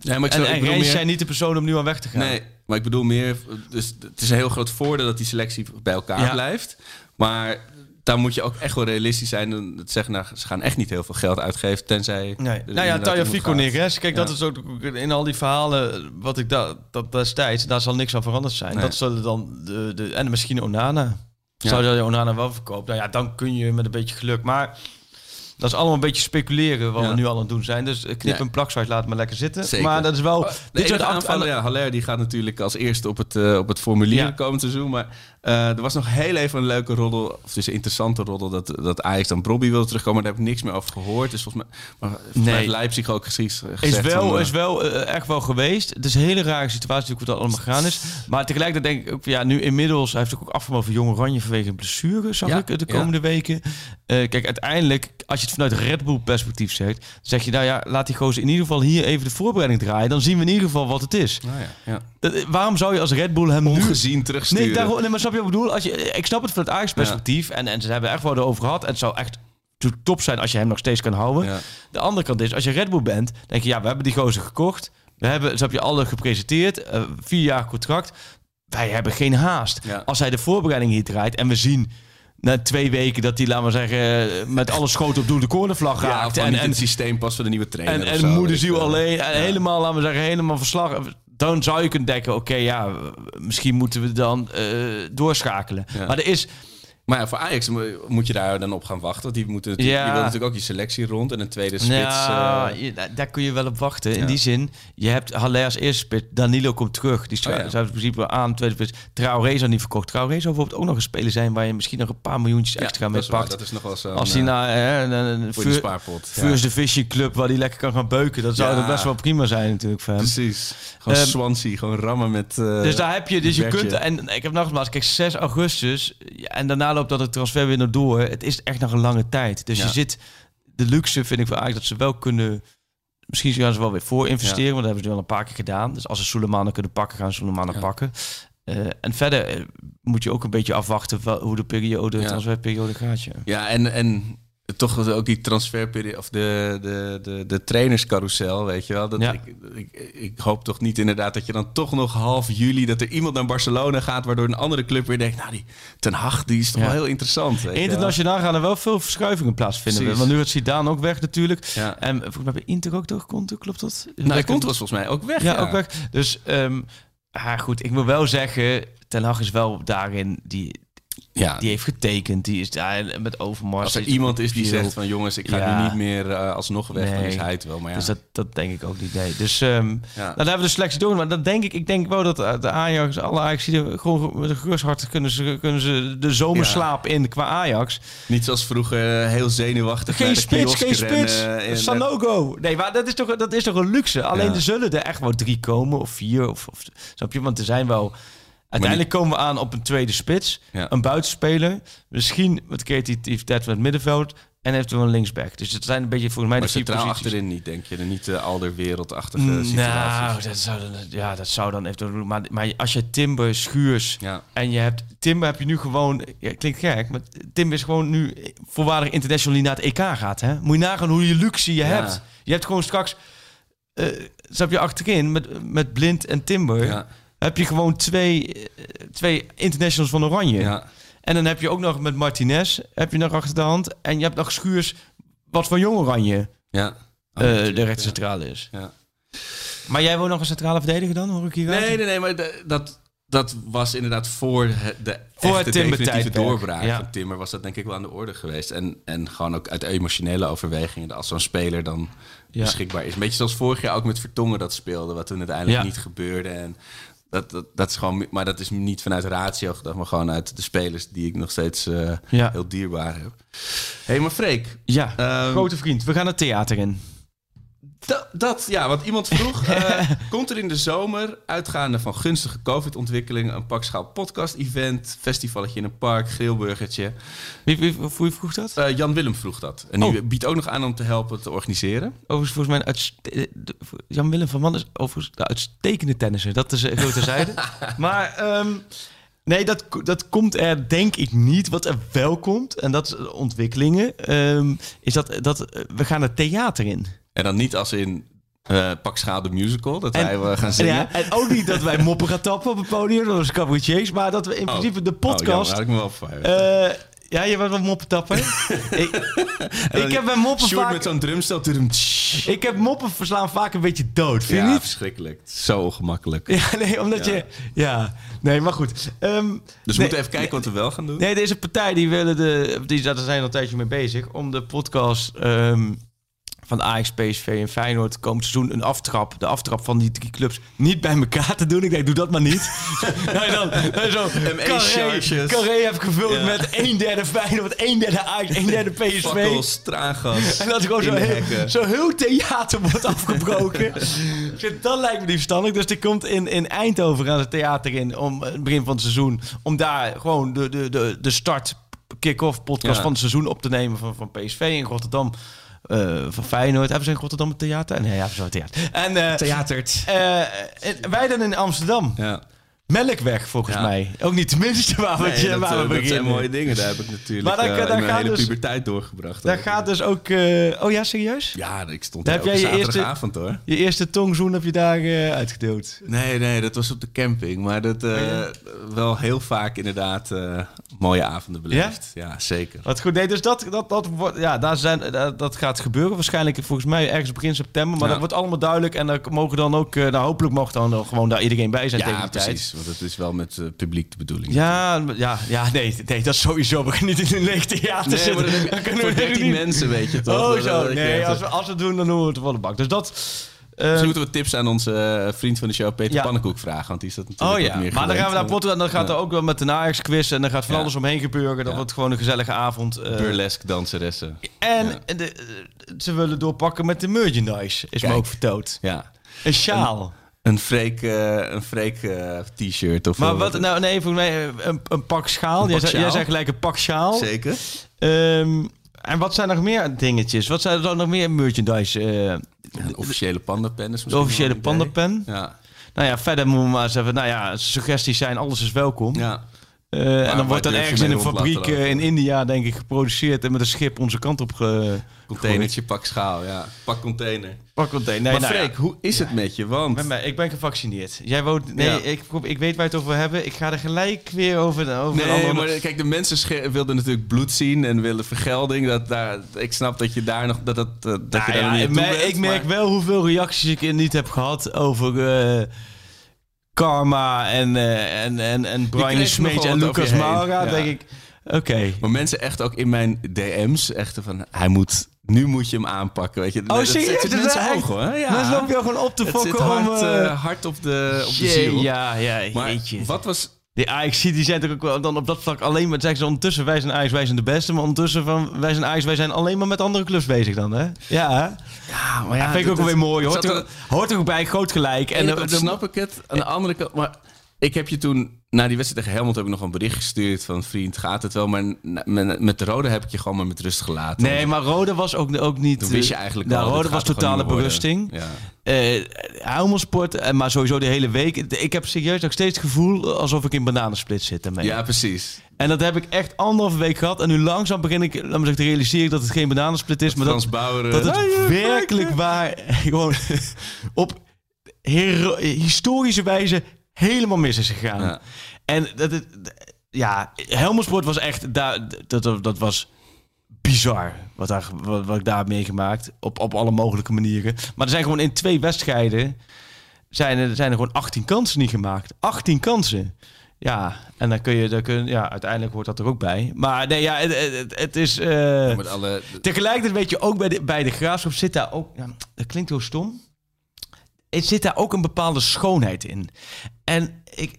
[SPEAKER 3] Nee, maar ik
[SPEAKER 4] en,
[SPEAKER 3] zou- ik
[SPEAKER 4] en Reis
[SPEAKER 3] meer-
[SPEAKER 4] zijn niet de personen om nu aan weg te gaan.
[SPEAKER 3] Nee, maar ik bedoel meer... Dus het is een heel groot voordeel dat die selectie bij elkaar
[SPEAKER 4] Ja.
[SPEAKER 3] blijft. Maar daar moet je ook echt wel realistisch zijn. En het zeggen, nou, ze gaan echt niet heel veel geld uitgeven, tenzij...
[SPEAKER 4] Nee. Nou ja, Taya Fico. Neres. Kijk, dat is ook in al die verhalen wat ik da, dat destijds, daar zal niks aan veranderd zijn.
[SPEAKER 3] Nee.
[SPEAKER 4] Dat zullen dan de, de en misschien Onana.
[SPEAKER 3] Ja.
[SPEAKER 4] Zou je Onana wel verkopen? Nou ja, dan kun je met een beetje geluk. Maar dat is allemaal een beetje speculeren wat
[SPEAKER 3] Ja.
[SPEAKER 4] we nu al aan het doen zijn. Dus knip
[SPEAKER 3] Ja.
[SPEAKER 4] en plaksite laat maar lekker zitten.
[SPEAKER 3] Zeker.
[SPEAKER 4] Maar dat is wel.
[SPEAKER 3] De
[SPEAKER 4] dit soort
[SPEAKER 3] aanvaller, ja, Haller die gaat natuurlijk als eerste op het, eh, op het formulier
[SPEAKER 4] Ja.
[SPEAKER 3] komend seizoen. Maar er was nog heel even een leuke roddel, of dus een interessante roddel, dat, dat Ajax dan Brobby wilde terugkomen. Daar heb ik niks meer over gehoord. Dus volgens mij, maar volgens
[SPEAKER 4] Nee.
[SPEAKER 3] Leipzig ook gezegd.
[SPEAKER 4] Is
[SPEAKER 3] gezegd
[SPEAKER 4] wel,
[SPEAKER 3] van, eh,
[SPEAKER 4] is wel eh, echt wel geweest. Het is een hele rare situatie hoe dat allemaal gegaan is. Maar tegelijkertijd denk ik ook, ja, nu inmiddels, hij heeft ook afgemaakt voor Jong Oranje vanwege een blessure, zag
[SPEAKER 3] Ja,
[SPEAKER 4] ik eh, de
[SPEAKER 3] ja.
[SPEAKER 4] komende weken. Eh, kijk, uiteindelijk, als je het vanuit Red Bull perspectief zegt, zeg je, nou ja, laat die gozer in ieder geval hier even de voorbereiding draaien. Dan zien we in ieder geval wat het is.
[SPEAKER 3] nou ja,
[SPEAKER 4] eh, waarom zou je als Red Bull hem nu...
[SPEAKER 3] Ongezien terugsturen.
[SPEAKER 4] Nee, daarom, nee, maar snap je wat ik bedoel? Als je, ik snap het vanuit Ajax perspectief. En, en ze hebben echt wel erover gehad. En het zou echt top zijn als je hem nog steeds kan houden. De andere kant is, als je Red Bull bent, denk je, ja, we hebben die gozer gekocht. We hebben, ze heb je alle gepresenteerd. eh, vier jaar contract. Wij hebben geen haast. Als hij de voorbereiding hier draait en we zien na twee weken dat hij, laten we zeggen, met alle schoten op doel de cornervlag raakt.
[SPEAKER 3] en, het systeem past voor de nieuwe trainer.
[SPEAKER 4] en, en moederziel alleen. En helemaal, laten we zeggen, helemaal verslag. Dan zou je kunnen denken, oké, ja, misschien moeten we dan eh, doorschakelen.
[SPEAKER 3] Ja.
[SPEAKER 4] Maar er is...
[SPEAKER 3] Maar ja, voor Ajax mo- moet je daar dan op gaan wachten. Want die, moeten natuurlijk,
[SPEAKER 4] Ja.
[SPEAKER 3] die wil natuurlijk ook je selectie rond. En een tweede spits.
[SPEAKER 4] Ja,
[SPEAKER 3] eh,
[SPEAKER 4] je- daar- kun je wel op wachten. In
[SPEAKER 3] Ja.
[SPEAKER 4] die zin, je hebt Haller als eerste spits. Danilo komt terug. Die
[SPEAKER 3] Oh,
[SPEAKER 4] zou zou in principe aan, tweede spits. Traoré zou niet verkocht. Traoré zou bijvoorbeeld ook nog een speler zijn... waar je misschien nog een paar miljoentjes extra mee pakt.
[SPEAKER 3] Dat is nog wel zo.
[SPEAKER 4] Als hij naar hè, een, een.
[SPEAKER 3] Ja.
[SPEAKER 4] First Division Club... waar hij lekker kan gaan beuken. Dat zou er best wel prima zijn natuurlijk voor hem.
[SPEAKER 3] Precies. Gewoon
[SPEAKER 4] Ehm,
[SPEAKER 3] Swansea, gewoon rammen met... eh,
[SPEAKER 4] Dus daar heb je, dus je kunt, en ik heb nogmaals, kijk, 6 augustus, en daarna dat het transfer weer naar door. Het is echt nog een lange tijd. Dus
[SPEAKER 3] Ja.
[SPEAKER 4] je zit, de luxe vind ik wel eigenlijk dat ze wel kunnen, misschien gaan ze wel weer voor investeren, want dat hebben ze al een paar keer gedaan. Dus als ze Soleimana kunnen pakken, gaan ze Soleimana
[SPEAKER 3] Ja.
[SPEAKER 4] pakken. Eh, en verder eh, moet je ook een beetje afwachten wel, hoe de periode, de
[SPEAKER 3] Ja.
[SPEAKER 4] transferperiode gaat. Ja.
[SPEAKER 3] Ja, en, en toch ook die transferperiode, of de, de, de, de trainerscarousel, weet je wel. Dat
[SPEAKER 4] Ja.
[SPEAKER 3] ik, ik, ik hoop toch niet inderdaad dat je dan toch nog half juli, dat er iemand naar Barcelona gaat, waardoor een andere club weer denkt, nou die Ten Hag, die is toch
[SPEAKER 4] Ja.
[SPEAKER 3] wel heel interessant.
[SPEAKER 4] Internationaal gaan er wel veel verschuivingen plaatsvinden.
[SPEAKER 3] Precies.
[SPEAKER 4] Want nu is Zidane ook weg natuurlijk.
[SPEAKER 3] Ja.
[SPEAKER 4] En volgens mij bij Inter ook toch, Conte, klopt dat?
[SPEAKER 3] Nou,
[SPEAKER 4] Lekker-
[SPEAKER 3] komt was volgens mij ook weg.
[SPEAKER 4] Ja, ook weg. Dus ah, goed, ik moet wel zeggen, Ten Hag is wel daarin, die,
[SPEAKER 3] Ja,
[SPEAKER 4] die heeft getekend, die is daar met Overmars.
[SPEAKER 3] als er iemand is die zegt van jongens, ik ga
[SPEAKER 4] Ja.
[SPEAKER 3] nu niet meer eh, alsnog weg, dan
[SPEAKER 4] Nee.
[SPEAKER 3] is hij het wel. Maar ja,
[SPEAKER 4] Dus dat, dat denk ik ook niet, nee. Dus ehm, nou,
[SPEAKER 3] ja.
[SPEAKER 4] dan hebben we de selectie door. Maar dan denk ik, ik denk wel dat eh, de Ajax, alle Ajax, gewoon met een gerust hart kunnen ze, kunnen ze de zomerslaap in qua Ajax.
[SPEAKER 3] niet zoals vroeger eh, heel zenuwachtig
[SPEAKER 4] Geen
[SPEAKER 3] de
[SPEAKER 4] spits, geen spits.
[SPEAKER 3] en-
[SPEAKER 4] Sanogo. Nee, maar dat is toch, dat is toch een luxe. Alleen
[SPEAKER 3] Ja.
[SPEAKER 4] er zullen er echt wel drie komen, of vier, of, of snap je? Want er zijn wel... Uiteindelijk komen we aan op een tweede spits,
[SPEAKER 3] Ja.
[SPEAKER 4] een buitenspeler, misschien wat creativiteit van het middenveld en eventueel een linksback. Dus het zijn een beetje volgens mij
[SPEAKER 3] Maar
[SPEAKER 4] de vier posities.
[SPEAKER 3] achterin niet, denk je? Er niet de alderwereldachtige
[SPEAKER 4] Mm,
[SPEAKER 3] situaties.
[SPEAKER 4] Nou, dat zou dan, ja, dat zou dan eventueel. Maar, maar als je Timber, Schuurs
[SPEAKER 3] Ja.
[SPEAKER 4] en je hebt Timber, heb je nu gewoon. Ja, klinkt gek, maar Timber is gewoon nu voorwaardig international die naar het EK gaat. Hè? Moet je nagaan hoe je luxe je
[SPEAKER 3] Ja.
[SPEAKER 4] hebt. Je hebt gewoon straks eh snap je, achterin met, met Blind en Timber...
[SPEAKER 3] Ja,
[SPEAKER 4] heb je gewoon twee, eh, twee internationals van Oranje.
[SPEAKER 3] ja.
[SPEAKER 4] En dan heb je ook nog met Martinez, heb je nog achter de hand. En je hebt nog Schuurs, wat van Jong Oranje
[SPEAKER 3] ja.
[SPEAKER 4] eh, de rechtscentrale is.
[SPEAKER 3] Ja.
[SPEAKER 4] Maar jij wil nog een centrale verdediger dan, hoor ik hier uit?
[SPEAKER 3] Nee, nee, nee, maar dat, dat was inderdaad voor de
[SPEAKER 4] Voor
[SPEAKER 3] echte definitieve doorbraak
[SPEAKER 4] ja.
[SPEAKER 3] van Timmer was dat denk ik wel aan de orde geweest. En, en gewoon ook uit emotionele overwegingen, als zo'n speler dan
[SPEAKER 4] Ja.
[SPEAKER 3] beschikbaar is. Een beetje zoals vorig jaar ook met Vertongen dat speelde, wat toen uiteindelijk
[SPEAKER 4] Ja.
[SPEAKER 3] niet gebeurde. En dat, dat, dat is gewoon, maar dat is niet vanuit ratio gedacht, maar gewoon uit de spelers die ik nog steeds eh,
[SPEAKER 4] Ja.
[SPEAKER 3] heel dierbaar heb. Hé, hey, maar Freek,
[SPEAKER 4] Ja,
[SPEAKER 3] Ehm,
[SPEAKER 4] grote vriend. We gaan het theater in.
[SPEAKER 3] Dat, dat, ja, want iemand vroeg, [laughs] eh, komt er in de zomer, uitgaande van gunstige COVID-ontwikkelingen, een pakschaal podcast-event, festivalletje in een park, grillburgertje.
[SPEAKER 4] Wie, wie, wie vroeg dat?
[SPEAKER 3] Eh, Jan Willem vroeg dat. En die
[SPEAKER 4] Oh.
[SPEAKER 3] biedt ook nog aan om te helpen te organiseren.
[SPEAKER 4] Overigens, volgens mij uitste- eh, de- Jan-Willem van Man is overigens de uitstekende tennisser. Dat is even terzijde. [laughs] maar ehm, nee, dat, dat komt er denk ik niet. Wat er wel komt, en dat is ontwikkelingen, ehm, is dat, dat we gaan het theater in.
[SPEAKER 3] En dan niet als in eh pakschaal de musical, dat
[SPEAKER 4] En-
[SPEAKER 3] wij gaan zingen.
[SPEAKER 4] Ja, en ook niet dat wij moppen gaan tappen op het podium, zoals cabaretiers, maar dat we in principe de
[SPEAKER 3] Oh, jammer,
[SPEAKER 4] podcast...
[SPEAKER 3] had ik me wel
[SPEAKER 4] eh, ja, je bent wel moppen tappen. [laughs] ik, ik heb bij moppen vaak...
[SPEAKER 3] met zo'n drumstel.
[SPEAKER 4] Ik heb moppen verslaan vaak een beetje dood, vind je niet?
[SPEAKER 3] verschrikkelijk. Zo ongemakkelijk.
[SPEAKER 4] Ja, nee, omdat
[SPEAKER 3] Ja.
[SPEAKER 4] je... Ja, nee, maar goed. Ehm,
[SPEAKER 3] Dus we
[SPEAKER 4] nee,
[SPEAKER 3] moeten even kijken wat we wel gaan doen.
[SPEAKER 4] Nee, deze partij die willen de... Die, daar zijn al een tijdje mee bezig. Om de podcast ehm, van Ajax, PSV en Feyenoord komend seizoen een aftrap. De aftrap van die drie clubs niet bij elkaar te doen. Ik denk, doe dat maar niet. [laughs] nee, dan, dan zo... Carré. Carré heeft gevuld
[SPEAKER 3] Ja.
[SPEAKER 4] met een derde Feyenoord, een derde Ajax, een derde PSV.
[SPEAKER 3] Fakkels, traangas,
[SPEAKER 4] En dat gewoon zo heel, zo heel theater wordt afgebroken. [laughs] Dat lijkt me niet verstandig. Dus die komt in, in Eindhoven aan het theater in om het begin van het seizoen. Om daar gewoon de, de, de, de start kick-off podcast
[SPEAKER 3] Ja.
[SPEAKER 4] van het seizoen op te nemen van, van PSV in Rotterdam. Eh, van Feyenoord. Hebben ze in Rotterdam een theater? Nee, ja, zo theater. En eh,
[SPEAKER 3] Theatert.
[SPEAKER 4] eh, wij dan in Amsterdam.
[SPEAKER 3] Ja.
[SPEAKER 4] Melkweg, volgens
[SPEAKER 3] Ja.
[SPEAKER 4] mij. Ook niet de minste waar we,
[SPEAKER 3] Nee, dat,
[SPEAKER 4] waar we
[SPEAKER 3] eh, dat
[SPEAKER 4] beginnen.
[SPEAKER 3] zijn mooie dingen. Daar heb ik natuurlijk
[SPEAKER 4] Maar daar-
[SPEAKER 3] eh,
[SPEAKER 4] daar
[SPEAKER 3] mijn hele
[SPEAKER 4] dus-
[SPEAKER 3] puberteit doorgebracht.
[SPEAKER 4] Daar gaat dus ook... eh, oh ja, serieus?
[SPEAKER 3] Ja, ik stond
[SPEAKER 4] Daar heb jij je eerste-
[SPEAKER 3] zaterdagavond hoor.
[SPEAKER 4] Je eerste tongzoen heb je daar eh, uitgedeeld.
[SPEAKER 3] Nee, nee, dat was op de camping. Maar dat
[SPEAKER 4] Oh,
[SPEAKER 3] wel heel vaak inderdaad mooie avonden beleefd. Ja, zeker.
[SPEAKER 4] Wat goed, nee, dus dat, dat, dat, wordt, ja, daar zijn, dat, gaat gebeuren. Waarschijnlijk volgens mij ergens begin september. Maar dat wordt allemaal duidelijk. En dan mogen dan ook, nou hopelijk mag dan gewoon daar iedereen bij zijn tegen die tijd.
[SPEAKER 3] Want het is wel met eh, publiek de bedoeling.
[SPEAKER 4] Ja, ja, ja nee, nee, dat is sowieso. We gaan niet in een leeg theater
[SPEAKER 3] Nee,
[SPEAKER 4] zitten.
[SPEAKER 3] maar dan
[SPEAKER 4] kunnen
[SPEAKER 3] voor
[SPEAKER 4] we
[SPEAKER 3] 13
[SPEAKER 4] niet-
[SPEAKER 3] mensen, weet je toch?
[SPEAKER 4] Oh, zo. Nee, als we, als we het doen, dan doen we het wel de bak. Dus dat...
[SPEAKER 3] Misschien moeten we tips aan onze eh, vriend van de show, Peter
[SPEAKER 4] Ja.
[SPEAKER 3] Pannenkoek, vragen. Want die is dat natuurlijk
[SPEAKER 4] Oh ja,
[SPEAKER 3] meer
[SPEAKER 4] maar dan gaan we naar. Portugal en dan gaat
[SPEAKER 3] Ja.
[SPEAKER 4] er ook wel met de Ajax quiz en dan gaat van
[SPEAKER 3] Ja.
[SPEAKER 4] alles omheen gebeuren. Dat wordt gewoon een gezellige avond. eh.
[SPEAKER 3] Burlesque danseressen.
[SPEAKER 4] en de, ze willen doorpakken met de merchandise, is
[SPEAKER 3] Kijk.
[SPEAKER 4] me ook vertoond.
[SPEAKER 3] Ja.
[SPEAKER 4] Een sjaal.
[SPEAKER 3] Een freak, eh, een freak eh, t-shirt. Of
[SPEAKER 4] Maar
[SPEAKER 3] eh,
[SPEAKER 4] wat, nou nee, volgens mij een, een pak schaal.
[SPEAKER 3] Een
[SPEAKER 4] jij,
[SPEAKER 3] pak
[SPEAKER 4] zei, jij zei gelijk een pak sjaal.
[SPEAKER 3] Zeker.
[SPEAKER 4] Ehm, en wat zijn nog meer dingetjes? Wat zijn er dan nog meer merchandise? eh,
[SPEAKER 3] Ja, een officiële pandapen is
[SPEAKER 4] de officiële
[SPEAKER 3] een
[SPEAKER 4] pandapen.
[SPEAKER 3] Ja.
[SPEAKER 4] Nou ja, verder moeten we maar eens even... Nou ja, suggesties zijn, alles is welkom.
[SPEAKER 3] ja.
[SPEAKER 4] Eh, en dan wordt dat ergens in een fabriek eh, in India, denk ik, geproduceerd. En met een schip onze kant op ge...
[SPEAKER 3] Containertje, pak schaal. Ja. Pak container.
[SPEAKER 4] Pak container. Nee,
[SPEAKER 3] maar
[SPEAKER 4] nou ja.
[SPEAKER 3] Hoe is het met je? Want...
[SPEAKER 4] Met mij, ik ben gevaccineerd. Jij woont... Nee,
[SPEAKER 3] Ja.
[SPEAKER 4] ik, ik weet waar het over hebben. Ik ga er gelijk weer over... over
[SPEAKER 3] Nee,
[SPEAKER 4] andere-
[SPEAKER 3] maar kijk, de mensen wilden natuurlijk bloed zien en willen vergelding. Dat daar, ik snap dat je daar nog dat, dat, dat
[SPEAKER 4] Nou
[SPEAKER 3] je daar
[SPEAKER 4] ja,
[SPEAKER 3] nog niet bent,
[SPEAKER 4] ik merk
[SPEAKER 3] maar-
[SPEAKER 4] wel hoeveel reacties ik niet heb gehad over eh, Karma en, eh, en, en, en Brian Smeets en Lucas. Maura.
[SPEAKER 3] Ja.
[SPEAKER 4] denk ik, oké.
[SPEAKER 3] Maar mensen echt ook in mijn DM's echt van, hij moet, nu moet je hem aanpakken, weet je.
[SPEAKER 4] Oh,
[SPEAKER 3] dat,
[SPEAKER 4] serieus?
[SPEAKER 3] Dat mensen
[SPEAKER 4] is
[SPEAKER 3] hoog, hoor. Ja.
[SPEAKER 4] Dan loop je gewoon op te fokken om...
[SPEAKER 3] hard,
[SPEAKER 4] eh,
[SPEAKER 3] eh, hard op de, op de ziel.
[SPEAKER 4] Ja, ja,
[SPEAKER 3] Maar
[SPEAKER 4] jeetje.
[SPEAKER 3] wat was...
[SPEAKER 4] Die Ajax die zijn toch ook wel dan op dat vlak alleen maar zeggen ze ondertussen wij zijn Ajax, wij zijn de beste, maar ondertussen van wij zijn Ajax, wij zijn alleen maar met andere clubs bezig dan, hè? Ja, hè?
[SPEAKER 3] Ja, maar
[SPEAKER 4] Ja, vind ik ook wel weer mooi. Hoort er, hoort er ook bij, groot gelijk. En,
[SPEAKER 3] En dan snap ik het. Aan de andere kant, maar ik heb je toen, na die wedstrijd tegen Helmond, heb ik nog een bericht gestuurd van vriend, gaat het wel? Maar met, met de rode heb ik je gewoon maar met rust gelaten.
[SPEAKER 4] Nee, maar Rode was ook, ook niet...
[SPEAKER 3] Toen wist je
[SPEAKER 4] eh,
[SPEAKER 3] eigenlijk
[SPEAKER 4] nou,
[SPEAKER 3] al,
[SPEAKER 4] Rode was totale berusting.
[SPEAKER 3] Ja.
[SPEAKER 4] Helmelsport, eh, maar sowieso de hele week. Ik heb serieus nog steeds het gevoel alsof ik in bananensplit zit daarmee.
[SPEAKER 3] ja, precies.
[SPEAKER 4] En dat heb ik echt anderhalve week gehad. En nu langzaam begin ik laat me zeggen, te realiseren dat het geen bananensplit is. Maar
[SPEAKER 3] Frans
[SPEAKER 4] dat,
[SPEAKER 3] Bauer... eh,
[SPEAKER 4] dat het werkelijk waar [laughs] gewoon op historische wijze helemaal mis is gegaan.
[SPEAKER 3] Ja.
[SPEAKER 4] En dat het, ja, Helmersport was echt, daar, dat, dat, dat was bizar wat, daar, wat, wat ik daar heb meegemaakt. Op, op alle mogelijke manieren. Maar er zijn gewoon in twee wedstrijden zijn er, zijn er gewoon 18 kansen niet gemaakt. 18 kansen. Ja, en dan kun je, dan kun, ja, uiteindelijk hoort dat er ook bij. Maar nee, ja, het, het, het is. eh,
[SPEAKER 3] met alle,
[SPEAKER 4] Tegelijkertijd weet je ook bij de, bij de graafschap zit daar ook. Ja, dat klinkt heel stom. Het zit daar ook een bepaalde schoonheid in. En ik,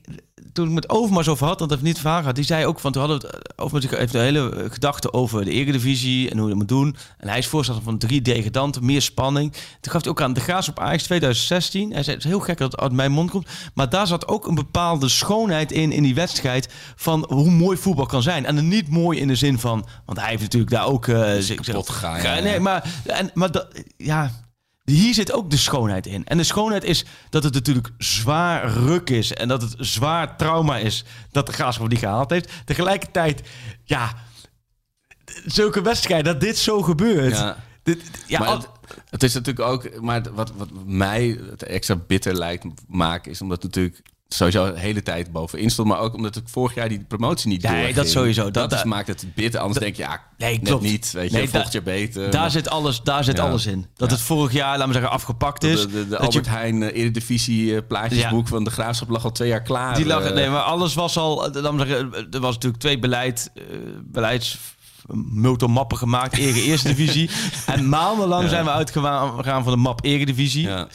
[SPEAKER 4] toen ik met Overmars over had, want dat heeft niet verhaal gehad, die zei ook van toen hadden we het Overmars heeft een hele eh, gedachte over de Eredivisie en hoe je dat moet doen. En hij is voorstander van drie degradanten, meer spanning. Toen gaf hij ook aan de graafschap Ajax 2016. Hij zei het is heel gek dat het uit mijn mond komt, maar daar zat ook een bepaalde schoonheid in in die wedstrijd van hoe mooi voetbal kan zijn. En niet mooi in de zin van, want hij heeft natuurlijk daar ook eh, zich-
[SPEAKER 3] kapot gegaan, ja.
[SPEAKER 4] Nee, maar en, maar dat, ja. Hier zit ook de schoonheid in. En de schoonheid is dat het natuurlijk zwaar ruk is. En dat het zwaar trauma is dat de Graafschap die gehaald heeft. Tegelijkertijd, ja, zulke wedstrijden, dat dit zo gebeurt.
[SPEAKER 3] Ja.
[SPEAKER 4] Dit, ja,
[SPEAKER 3] maar het, het is natuurlijk ook, maar wat, wat mij het extra bitter lijkt maken, is omdat natuurlijk sowieso de hele tijd bovenin stond, maar ook omdat het vorig jaar die promotie niet
[SPEAKER 4] Nee, dat sowieso.
[SPEAKER 3] Dat,
[SPEAKER 4] Dat-
[SPEAKER 3] is-
[SPEAKER 4] dat-
[SPEAKER 3] maakt het bitter. Anders denk je, ja,
[SPEAKER 4] Nee,
[SPEAKER 3] net
[SPEAKER 4] klopt.
[SPEAKER 3] niet. Weet je,
[SPEAKER 4] Nee, da-
[SPEAKER 3] jaar beter.
[SPEAKER 4] daar
[SPEAKER 3] Maar
[SPEAKER 4] zit alles, daar zit
[SPEAKER 3] Ja.
[SPEAKER 4] alles in. Dat
[SPEAKER 3] Ja.
[SPEAKER 4] het vorig jaar, laten we zeggen, afgepakt is.
[SPEAKER 3] de, de, de
[SPEAKER 4] dat
[SPEAKER 3] Albert
[SPEAKER 4] je,
[SPEAKER 3] Heijn eh, Eredivisie eh, plaatjesboek van de Graafschap lag al twee jaar klaar.
[SPEAKER 4] die lag,
[SPEAKER 3] Eh,
[SPEAKER 4] nee, maar alles was al, laten we zeggen, er was natuurlijk twee beleid, beleids multimappen gemaakt, Ere [laughs] Eerste Divisie. en maandenlang zijn we uitgegaan van de map Eredivisie.
[SPEAKER 3] ja.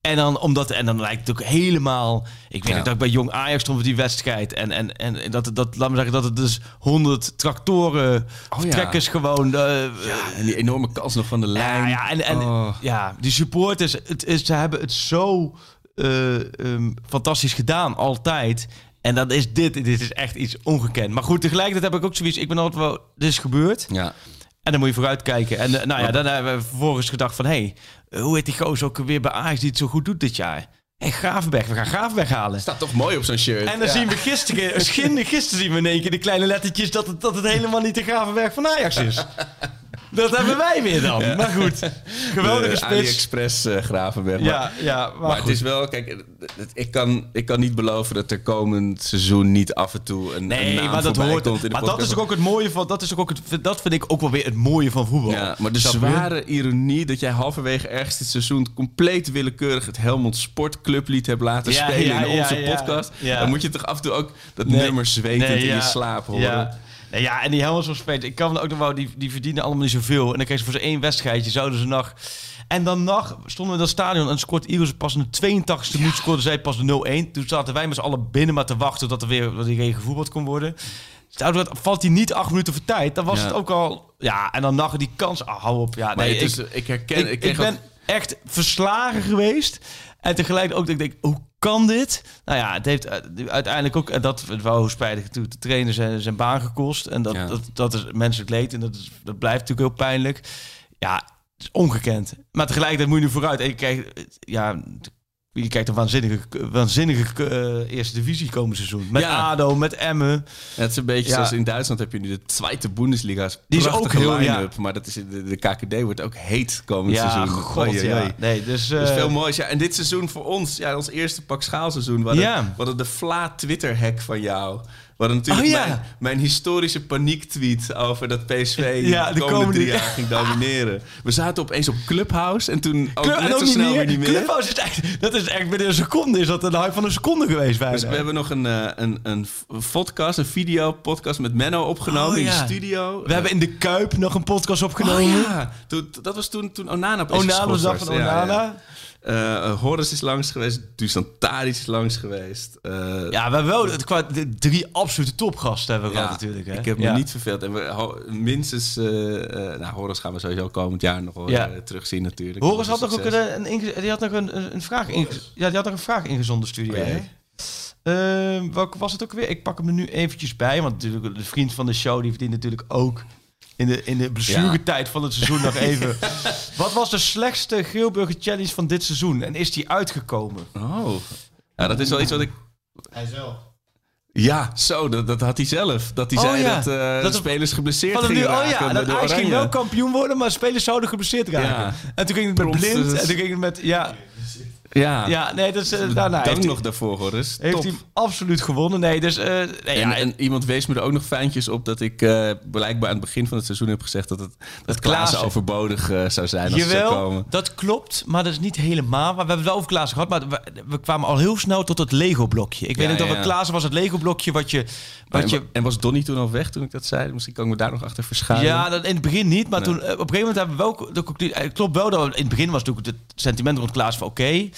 [SPEAKER 4] En dan, omdat, en dan lijkt het ook helemaal. Ik weet
[SPEAKER 3] Ja.
[SPEAKER 4] dat ik bij Jong Ajax stond voor die wedstrijd. En, en, en dat, dat, laat me zeggen, dat het dus 100 tractoren,
[SPEAKER 3] Oh ja.
[SPEAKER 4] trekkers gewoon. eh,
[SPEAKER 3] En die enorme kans nog van de lijn.
[SPEAKER 4] ja, ja, en, en
[SPEAKER 3] Oh.
[SPEAKER 4] ja, die supporters, het is, ze hebben het zo eh, ehm, fantastisch gedaan, altijd. En dan is dit, dit is echt iets ongekend. Maar goed, tegelijkertijd heb ik ook zoiets, ik ben altijd wel, dit is gebeurd.
[SPEAKER 3] Ja.
[SPEAKER 4] En dan moet je vooruit kijken. En eh, nou ja, dan hebben we vervolgens gedacht van... hé, hey, hoe heet die gozer ook weer bij Ajax die het zo goed doet dit jaar? Hey, Gravenberg, we gaan Gravenberg halen.
[SPEAKER 3] Staat toch mooi op zo'n shirt.
[SPEAKER 4] En dan
[SPEAKER 3] Ja.
[SPEAKER 4] zien we gisteren, gisteren, gisteren zien we in één keer de kleine lettertjes... dat het, dat het helemaal niet de Gravenberg van Ajax is. [laughs] Dat hebben wij weer dan. Maar goed, geweldige spits.
[SPEAKER 3] AliExpress eh, Gravenberg. Maar-
[SPEAKER 4] Ja, ja, maar,
[SPEAKER 3] Maar, het is wel, kijk, ik kan, ik kan niet beloven dat er komend seizoen niet af en toe een, een
[SPEAKER 4] Nee,
[SPEAKER 3] naam
[SPEAKER 4] maar dat hoort.
[SPEAKER 3] komt in de
[SPEAKER 4] Maar dat is ook het mooie van. Dat is ook het. Dat vind ik ook wel weer het mooie van voetbal.
[SPEAKER 3] Ja, maar de zware ironie dat jij halverwege ergens dit seizoen compleet willekeurig het Helmond Sportclublied hebt laten
[SPEAKER 4] Ja,
[SPEAKER 3] spelen
[SPEAKER 4] ja,
[SPEAKER 3] in
[SPEAKER 4] ja,
[SPEAKER 3] onze
[SPEAKER 4] ja.
[SPEAKER 3] podcast.
[SPEAKER 4] Ja.
[SPEAKER 3] Dan moet je toch af en toe ook dat
[SPEAKER 4] Nee.
[SPEAKER 3] nummer zwetend
[SPEAKER 4] Nee,
[SPEAKER 3] in
[SPEAKER 4] ja.
[SPEAKER 3] je slaap horen.
[SPEAKER 4] Ja. En die Helmers van spelen. Ik kan ook nog wel, die, die verdienen allemaal niet zoveel. En dan kreeg ze voor zo'n één wedstrijdje, zouden ze nog... En dan nog stonden we in dat stadion en scoort Eagles pas in de 82e minuut, scoorde zij pas de 0-1. Toen zaten wij met z'n allen binnen maar te wachten tot er weer dat weer gevoetbald kon worden. Dus dat valt hij niet acht minuten voor tijd, dan was
[SPEAKER 3] Ja.
[SPEAKER 4] het ook al... Ja, en dan nog die kans... Ah, hou op. Ja,
[SPEAKER 3] Nee, is,
[SPEAKER 4] ik,
[SPEAKER 3] ik, herken...
[SPEAKER 4] ik,
[SPEAKER 3] Ik,
[SPEAKER 4] ik,
[SPEAKER 3] kreeg
[SPEAKER 4] ben echt verslagen geweest. En tegelijk ook dat ik denk, hoe kan dit? Nou ja, het heeft eh, uiteindelijk ook, en dat wou spijtig, toen de trainer zijn, zijn baan gekost. En dat,
[SPEAKER 3] Ja.
[SPEAKER 4] dat, dat is menselijk leed en dat, is, dat blijft natuurlijk heel pijnlijk. Ja, het is ongekend. Maar tegelijkertijd moet je nu vooruit. En je eh, ja, je kijkt een waanzinnige, waanzinnige eh, eerste divisie komend seizoen. Met
[SPEAKER 3] Ja.
[SPEAKER 4] ADO, met Emmen.
[SPEAKER 3] Het is een beetje
[SPEAKER 4] Ja.
[SPEAKER 3] zoals in Duitsland heb je nu de Tweede Bundesliga.
[SPEAKER 4] Die is ook heel-
[SPEAKER 3] line-up, maar dat is, de, de KKD wordt ook heet komend seizoen.
[SPEAKER 4] god,
[SPEAKER 3] oei,
[SPEAKER 4] ja. Nee, dus... Eh,
[SPEAKER 3] veel moois. Ja, en dit seizoen voor ons, ja, ons eerste pak schaalseizoen, we hadden,
[SPEAKER 4] Ja.
[SPEAKER 3] we hadden de Vla Twitter hack van jou. Hadden natuurlijk
[SPEAKER 4] Oh, ja.
[SPEAKER 3] mijn, mijn historische paniek-tweet over dat PSV
[SPEAKER 4] Ja,
[SPEAKER 3] de,
[SPEAKER 4] de
[SPEAKER 3] komende drie jaar ging domineren. We zaten opeens op Clubhouse en toen ook
[SPEAKER 4] Club-
[SPEAKER 3] net
[SPEAKER 4] ook
[SPEAKER 3] zo
[SPEAKER 4] niet
[SPEAKER 3] snel
[SPEAKER 4] meer.
[SPEAKER 3] weer niet meer.
[SPEAKER 4] Clubhouse is echt, dat is echt binnen een seconde. Is dat een hype van een seconde geweest bijna.
[SPEAKER 3] Dus we hebben nog een, eh, een, een podcast, een video-podcast met Menno opgenomen
[SPEAKER 4] Oh,
[SPEAKER 3] in de studio.
[SPEAKER 4] We hebben in de Kuip nog een podcast opgenomen.
[SPEAKER 3] Oh ja, toen, dat was toen, toen Onana opeens
[SPEAKER 4] Onana, de van. Onana.
[SPEAKER 3] Eh, Horus is langs geweest, Dusan Tadic is langs geweest. Eh,
[SPEAKER 4] Ja, we hebben wel het- qua de drie absolute topgasten hebben we
[SPEAKER 3] ja,
[SPEAKER 4] gehad natuurlijk. Hè?
[SPEAKER 3] Ik heb
[SPEAKER 4] ja.
[SPEAKER 3] me niet verveeld. En we, ho- minstens, nou, Horus gaan we sowieso komend jaar nog wel
[SPEAKER 4] Ja.
[SPEAKER 3] terugzien natuurlijk.
[SPEAKER 4] Horus had nog ook een, een, die had nog een, een, vraag ja, die had nog een vraag ingezonden studio.
[SPEAKER 3] Oh,
[SPEAKER 4] welke was het ook weer? Ik pak hem er nu eventjes bij. Want natuurlijk de vriend van de show die verdient natuurlijk ook in de, in de blessuretijd van het seizoen nog [laughs] even. Wat was de slechtste Geelburger Challenge van dit seizoen? En is die uitgekomen?
[SPEAKER 3] Oh. Ja, dat is wel iets wat ik...
[SPEAKER 5] Hij zelf.
[SPEAKER 3] Ja, zo, dat, dat had hij zelf. Dat hij
[SPEAKER 4] Oh,
[SPEAKER 3] zei
[SPEAKER 4] ja.
[SPEAKER 3] dat, eh
[SPEAKER 4] Dat
[SPEAKER 3] de
[SPEAKER 4] er-
[SPEAKER 3] spelers geblesseerd gingen
[SPEAKER 4] nu, oh
[SPEAKER 3] raken
[SPEAKER 4] ja, dat Ajax ging wel kampioen worden, maar spelers zouden geblesseerd raken.
[SPEAKER 3] Ja.
[SPEAKER 4] En toen ging het met
[SPEAKER 3] Prompt,
[SPEAKER 4] blind.
[SPEAKER 3] dus-
[SPEAKER 4] En toen ging het met, ja,
[SPEAKER 3] Ja,
[SPEAKER 4] ja nee, dat is, eh, nou, nou,
[SPEAKER 3] dank nog
[SPEAKER 4] hij,
[SPEAKER 3] daarvoor, hoor. Dus
[SPEAKER 4] heeft
[SPEAKER 3] top.
[SPEAKER 4] hij absoluut gewonnen. Nee, dus, eh, nee,
[SPEAKER 3] En,
[SPEAKER 4] ja,
[SPEAKER 3] en iemand wees me er ook nog fijntjes op dat ik eh, blijkbaar aan het begin van het seizoen heb gezegd dat, het, dat Klaassen
[SPEAKER 4] Klaassen.
[SPEAKER 3] overbodig zou zijn als het zou
[SPEAKER 4] Jawel,
[SPEAKER 3] komen.
[SPEAKER 4] dat klopt, maar dat is niet helemaal. Maar we hebben het wel over Klaassen gehad, maar we, we kwamen al heel snel tot het Lego-blokje. Ik weet
[SPEAKER 3] Ja,
[SPEAKER 4] niet of
[SPEAKER 3] ja,
[SPEAKER 4] het
[SPEAKER 3] ja.
[SPEAKER 4] Klaassen was het Lego-blokje wat je... Wat
[SPEAKER 3] en,
[SPEAKER 4] je
[SPEAKER 3] en was Donny toen al weg toen ik dat zei? Misschien kan ik me daar nog achter verschuilen.
[SPEAKER 4] ja, dat in het begin niet, maar
[SPEAKER 3] Nee.
[SPEAKER 4] toen, op een gegeven moment hebben we wel... De, het klopt wel, dat in het begin was natuurlijk het sentiment rond Klaas van... Oké,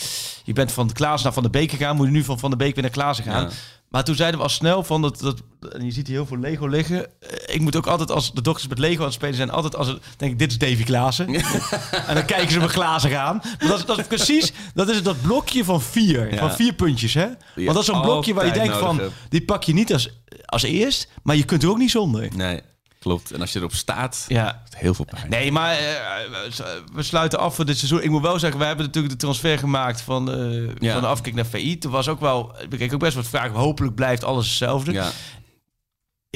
[SPEAKER 4] je bent van Klaas naar Van de Beek gegaan, moet je nu van Van de Beek weer naar Klaassen gaan.
[SPEAKER 3] Ja.
[SPEAKER 4] Maar toen zeiden we al snel van dat, dat en je ziet hier heel veel Lego liggen. Eh, Ik moet ook altijd als de dochters met Lego aan het spelen zijn, altijd als het denk ik dit is Davy Klaassen. [laughs] en dan kijken ze me glazen gaan. Maar dat, is, dat is precies, dat is dat blokje van vier,
[SPEAKER 3] Ja.
[SPEAKER 4] van vier puntjes, hè? Want dat is zo'n blokje waar je denkt van, die pak je niet als, als eerst, maar je kunt er ook niet zonder.
[SPEAKER 3] Nee, klopt. En als je erop staat,
[SPEAKER 4] Ja,
[SPEAKER 3] heel veel pijn.
[SPEAKER 4] Nee, maar eh, we sluiten af voor dit seizoen. Ik moet wel zeggen, we hebben natuurlijk de transfer gemaakt van, eh,
[SPEAKER 3] Ja.
[SPEAKER 4] van de afkik naar VI. Toen was ook wel, ik ook best wat vragen. Hopelijk blijft alles hetzelfde.
[SPEAKER 3] Ja,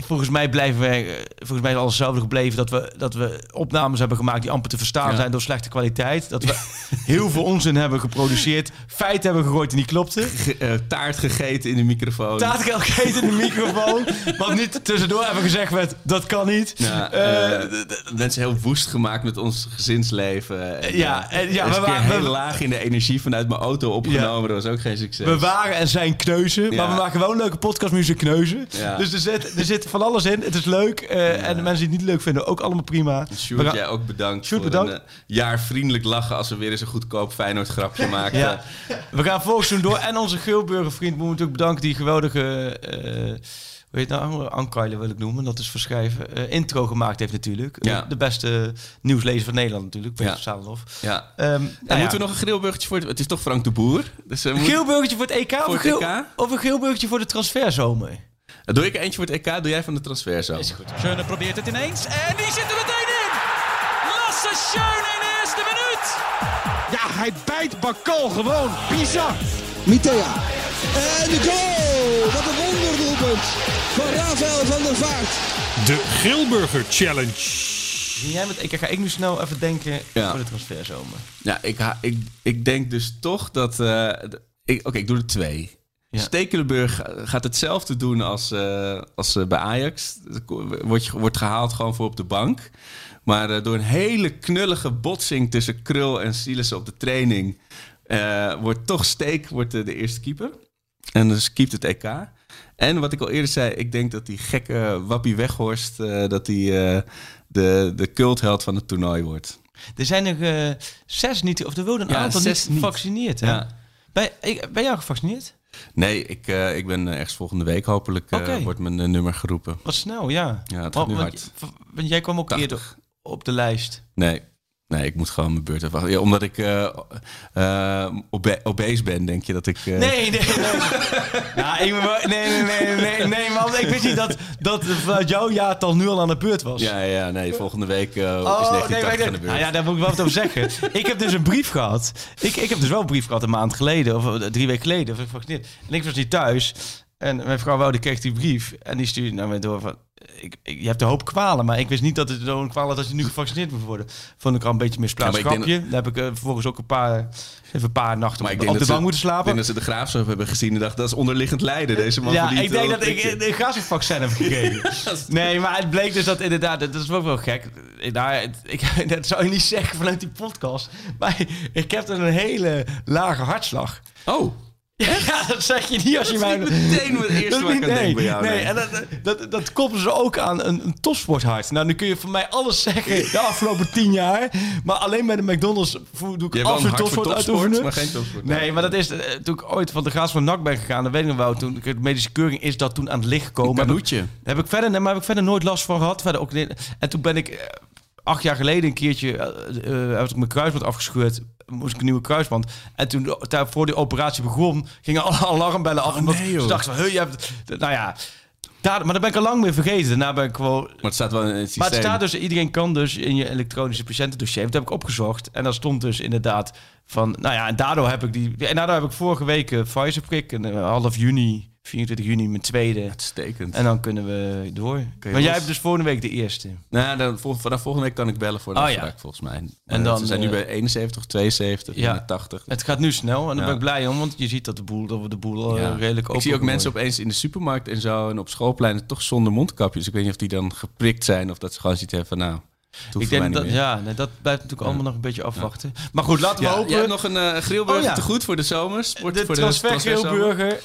[SPEAKER 4] Volgens mij blijven wij, eh, volgens mij is alles hetzelfde gebleven. Dat we, dat we opnames hebben gemaakt die amper te verstaan
[SPEAKER 3] Ja.
[SPEAKER 4] zijn door slechte kwaliteit. Dat we [laughs] heel veel onzin hebben geproduceerd. Feiten hebben gegooid die niet klopten.
[SPEAKER 3] Ge- eh, taart gegeten in de microfoon.
[SPEAKER 4] Taartgeld [laughs] gegeten in de microfoon. Wat niet tussendoor even gezegd werd, dat kan niet.
[SPEAKER 3] Ja,
[SPEAKER 4] Eh,
[SPEAKER 3] mensen heel woest gemaakt met ons gezinsleven. En,
[SPEAKER 4] Ja, en- ja, we
[SPEAKER 3] een keer
[SPEAKER 4] waren-
[SPEAKER 3] heel
[SPEAKER 4] we-
[SPEAKER 3] laag in de energie vanuit mijn auto opgenomen. Dat was ook geen succes.
[SPEAKER 4] We waren en zijn kneuzen, maar we maken wel een leuke podcastmuziek kneuzen. Dus er zit, er zit van alles in. Het is leuk. eh, En de mensen die het niet leuk vinden, ook allemaal prima.
[SPEAKER 3] Sjoerd, jij ook bedankt
[SPEAKER 4] Sjoerd,
[SPEAKER 3] voor
[SPEAKER 4] bedankt.
[SPEAKER 3] een eh, jaar vriendelijk lachen als we weer eens een goedkoop Feyenoord grapje maken.
[SPEAKER 4] Ja. We gaan volgens doen door. En onze Geelburger vriend moeten we natuurlijk bedanken. Die geweldige, eh hoe heet het nou? Ankaile wil ik noemen. Dat is verschrijven. eh, intro gemaakt heeft natuurlijk.
[SPEAKER 3] Ja.
[SPEAKER 4] De beste nieuwslezer van Nederland natuurlijk. Peter
[SPEAKER 3] Ja.
[SPEAKER 4] Zalenhof.
[SPEAKER 3] Ja.
[SPEAKER 4] Ehm, nou ja.
[SPEAKER 3] moeten we nog een grillburgertje voor het... Het is toch Frank de Boer? Dus, eh,
[SPEAKER 4] Een
[SPEAKER 3] moet-
[SPEAKER 4] geelburgertje voor het EK?
[SPEAKER 3] Voor
[SPEAKER 4] of,
[SPEAKER 3] het
[SPEAKER 4] een geel-
[SPEAKER 3] EK?
[SPEAKER 4] of een geelburgertje voor de transferzomer?
[SPEAKER 3] Doe ik er eentje voor het EK, doe jij van de transfer zo.
[SPEAKER 2] Schöne probeert het ineens. En die zit er meteen in. Lasse Schöne in de eerste minuut.
[SPEAKER 6] Ja, hij bijt Bakal gewoon. Bizar.
[SPEAKER 7] Mitea. En de goal! Wat een wonderdoelpunt van Rafael van der Vaart.
[SPEAKER 8] De Grilburger Challenge.
[SPEAKER 4] Zie jij met EK? Ga ik nu snel even denken
[SPEAKER 3] Ja.
[SPEAKER 4] voor de transferzomer.
[SPEAKER 3] Ja, ik, ha- ik, ik denk dus toch dat... eh, ik- Oké, ik doe er twee.
[SPEAKER 4] Ja.
[SPEAKER 3] Stekelenburg gaat hetzelfde doen als, eh, als eh, bij Ajax. Wordt, wordt gehaald gewoon voor op de bank. Maar eh, door een hele knullige botsing tussen Krul en Sielissen op de training... wordt toch Steek wordt, de, eerste keeper. En dus keept het EK. En wat ik al eerder zei, ik denk dat die gekke Wappie Weghorst... dat die eh, de, de cultheld van het toernooi wordt.
[SPEAKER 4] Er zijn er eh, zes niet, of er wilden een
[SPEAKER 3] Ja,
[SPEAKER 4] aantal niet
[SPEAKER 3] niet.
[SPEAKER 4] gevaccineerd. Hè?
[SPEAKER 3] Ja.
[SPEAKER 4] Ben, ben jij gevaccineerd?
[SPEAKER 3] Nee, ik, eh, ik ben eh, ergens volgende week hopelijk
[SPEAKER 4] Oké.
[SPEAKER 3] wordt mijn nummer geroepen.
[SPEAKER 4] Wat snel, ja.
[SPEAKER 3] Ja, het gaat
[SPEAKER 4] Want-
[SPEAKER 3] nu
[SPEAKER 4] want,
[SPEAKER 3] hard.
[SPEAKER 4] want jij kwam ook
[SPEAKER 3] 80.
[SPEAKER 4] eerder op de lijst.
[SPEAKER 3] Nee, nee, ik moet gewoon mijn beurt afwachten. Ja, omdat ik eh eh, obe- obese ben, denk je dat ik... eh,
[SPEAKER 4] Nee, nee, nee. ja, [laughs] ik, ben nee, nee, nee, nee, nee, man. Ik wist niet dat, dat jouw jaartal nu al aan de beurt was.
[SPEAKER 3] Ja, ja, nee, volgende week eh, is
[SPEAKER 4] Oh,
[SPEAKER 3] 1980
[SPEAKER 4] nee,
[SPEAKER 3] aan de beurt.
[SPEAKER 4] nou ja, daar moet ik wel wat over zeggen. ik heb dus een brief gehad. Ik, ik heb dus wel een brief gehad een maand geleden, of eh, drie weken geleden. Of gevaccineerd. En ik was niet thuis. En mijn vrouw Woude kreeg die brief. En die stuurde naar mij door van... Ik, ik, je hebt een hoop kwalen, maar ik wist niet dat het zo'n kwaal had dat je nu gevaccineerd moet worden. Vond ik al een beetje misplaatst
[SPEAKER 3] Ja, ik
[SPEAKER 4] grapje. Daar heb ik eh, vervolgens ook een paar, even een paar nachten
[SPEAKER 3] Maar
[SPEAKER 4] op,
[SPEAKER 3] ik
[SPEAKER 4] de bank moeten
[SPEAKER 3] Ik
[SPEAKER 4] slapen.
[SPEAKER 3] denk dat ze de graafschap hebben gezien en dachten, dat is onderliggend lijden. Deze man
[SPEAKER 4] Ja, ik denk dat ik
[SPEAKER 3] een
[SPEAKER 4] gasvaccin heb gekregen. [laughs] nee, maar het bleek dus dat inderdaad, dat is ook wel gek. Daar, het- ik, [laughs] dat zou je niet zeggen vanuit die podcast. Maar [laughs] ik heb dan een hele lage hartslag.
[SPEAKER 3] Oh,
[SPEAKER 4] Ja, [laughs] dat zeg je niet als je mij...
[SPEAKER 3] Dat is niet meteen het eerste waar ik aan
[SPEAKER 4] nee,
[SPEAKER 3] denk bij jou,
[SPEAKER 4] Nee,
[SPEAKER 3] nee.
[SPEAKER 4] en dat, dat, dat koppelen ze ook aan een, een topsporthart. Nou, nu kun je van mij alles zeggen [laughs] de afgelopen tien jaar. Maar alleen bij de McDonald's doe ik absoluut topsport uitoefenen.
[SPEAKER 3] maar geen topsport.
[SPEAKER 4] Nee, maar dat is eh, toen ik ooit van de gaas van NAC ben gegaan. Dat weet ik nog wel. Toen ik de medische keuring is dat toen aan het licht gekomen.
[SPEAKER 3] Een
[SPEAKER 4] Heb ik- heb ik verder, nee, maar heb ik verder nooit last van gehad. Verder ook, en toen ben ik eh, acht jaar geleden een keertje... eh eh, had ik mijn kruisband afgescheurd. Moest ik een nieuwe kruisband. En toen, daar, voor die operatie begon... gingen alle [laughs] alarmbellen af. omdat
[SPEAKER 3] nee,
[SPEAKER 4] ze dachten van... Je hebt, nou ja... Daar, maar dat ben ik al lang meer vergeten. Daarna ben ik gewoon...
[SPEAKER 3] Maar het staat wel in het systeem.
[SPEAKER 4] Maar het staat dus, iedereen kan dus in je elektronische patiëntendossier. Dat heb ik opgezocht. En daar stond dus inderdaad van, nou ja, en daardoor heb ik die, en daardoor heb ik vorige week uh, Pfizer prik, en uh, half juni, 24 juni mijn tweede.
[SPEAKER 3] Uitstekend.
[SPEAKER 4] En dan kunnen we door. Maar
[SPEAKER 3] los.
[SPEAKER 4] jij hebt dus volgende week de eerste.
[SPEAKER 3] Nou, dan, vanaf volgende week kan ik bellen voor de
[SPEAKER 4] Oh,
[SPEAKER 3] afspraak,
[SPEAKER 4] ja.
[SPEAKER 3] volgens mij. En
[SPEAKER 4] dan,
[SPEAKER 3] dan, ze zijn nu
[SPEAKER 4] eh,
[SPEAKER 3] bij 71, 72,
[SPEAKER 4] ja.
[SPEAKER 3] 80.
[SPEAKER 4] Het gaat nu snel en daar
[SPEAKER 3] Ja.
[SPEAKER 4] ben ik blij om, want je ziet dat de boel, dat we de boel eh,
[SPEAKER 3] Ja.
[SPEAKER 4] redelijk open
[SPEAKER 3] Ik zie ook mensen opeens in de supermarkt en zo en op schoolpleinen toch zonder mondkapjes. Ik weet niet of die dan geprikt zijn of dat ze gewoon hebben van nou,
[SPEAKER 4] Ik denk dat, ja, nee, dat blijft natuurlijk allemaal nog een beetje afwachten. Maar goed, laten we
[SPEAKER 3] Ja,
[SPEAKER 4] hopen.
[SPEAKER 3] nog een eh grillburger
[SPEAKER 4] Oh, ja.
[SPEAKER 3] te goed voor de zomer. Sport,
[SPEAKER 4] de
[SPEAKER 3] voor
[SPEAKER 4] transfer. Grillburger,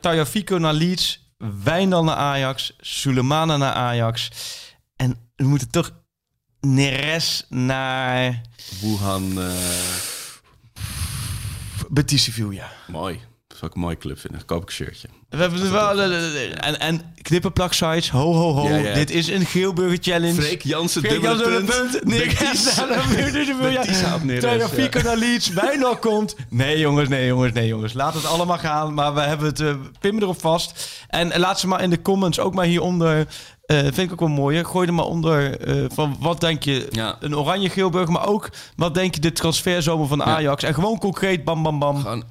[SPEAKER 4] Tagliafico naar Leeds, Wijndal naar Ajax, Sulemana naar Ajax. En we moeten toch Neres naar
[SPEAKER 3] Wuhan, eh,
[SPEAKER 4] Betis Sevilla.
[SPEAKER 3] mooi. Zou ik een mooie club vinden. Koop ik een shirtje.
[SPEAKER 4] We hebben er wel, en, en knippenplak sites, ho ho ho.
[SPEAKER 3] Ja, ja.
[SPEAKER 4] Dit is een Grillburger challenge.
[SPEAKER 3] Freek Jansen,
[SPEAKER 4] Freek
[SPEAKER 3] dubbele
[SPEAKER 4] Jansen,
[SPEAKER 3] punt. Haalt Neres,
[SPEAKER 4] Tagliafico
[SPEAKER 3] ja.
[SPEAKER 4] naar Leeds, Wijndal komt. Nee jongens, nee jongens, nee jongens. Laat het allemaal gaan. Maar we hebben het, uh, pimmen erop vast. En laat ze maar in de comments, ook maar hieronder... eh vind ik ook wel mooi. Gooi er maar onder eh, van wat denk je
[SPEAKER 3] Ja.
[SPEAKER 4] een oranje Geelburger, maar ook wat denk je de transferzomer van Ajax. En gewoon concreet, bam bam bam.
[SPEAKER 3] Gewoon, eh,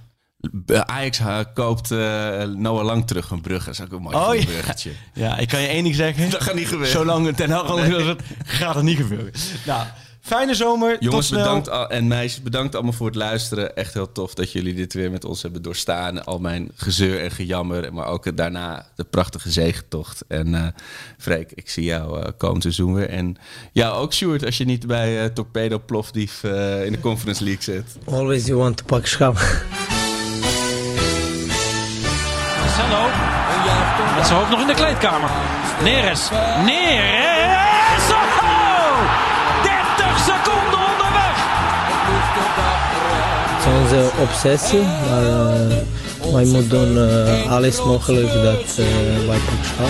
[SPEAKER 3] Ajax eh, koopt eh, Noah Lang terug van Brugge. Dat is ook een mooi
[SPEAKER 4] Oh,
[SPEAKER 3] een
[SPEAKER 4] ja.
[SPEAKER 3] bruggetje.
[SPEAKER 4] Ja, ik kan je één ding zeggen.
[SPEAKER 3] Dat gaat niet gebeuren.
[SPEAKER 4] Zolang Ten Hag al is, gaat het niet gebeuren. Nou, fijne zomer. Tot
[SPEAKER 3] Jongens,
[SPEAKER 4] snel.
[SPEAKER 3] bedankt al, en meisjes, bedankt allemaal voor het luisteren. Echt heel tof dat jullie dit weer met ons hebben doorstaan. Al mijn gezeur en gejammer, maar ook daarna de prachtige zegentocht. En eh Freek, ik zie jou eh, komend seizoen weer. En jou ook, Sjoerd, als je niet bij eh, Torpedo Plofdief eh, in de Conference League zit.
[SPEAKER 1] Always you want to pak schap.
[SPEAKER 2] Marcelo. Met zijn hoofd nog in de kleedkamer. Neres. Neres! Oh! 30 seconden onderweg!
[SPEAKER 1] Het is onze obsessie, maar eh, wij moeten doen eh, alles mogelijk dat eh, wij pak schap.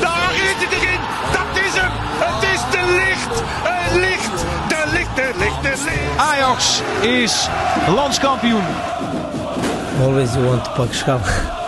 [SPEAKER 6] Daar is het erin. Dat is hem. Het is de licht. Het licht. De licht, de licht, de licht.
[SPEAKER 2] Ajax is landskampioen.
[SPEAKER 1] Always you want to pak schap.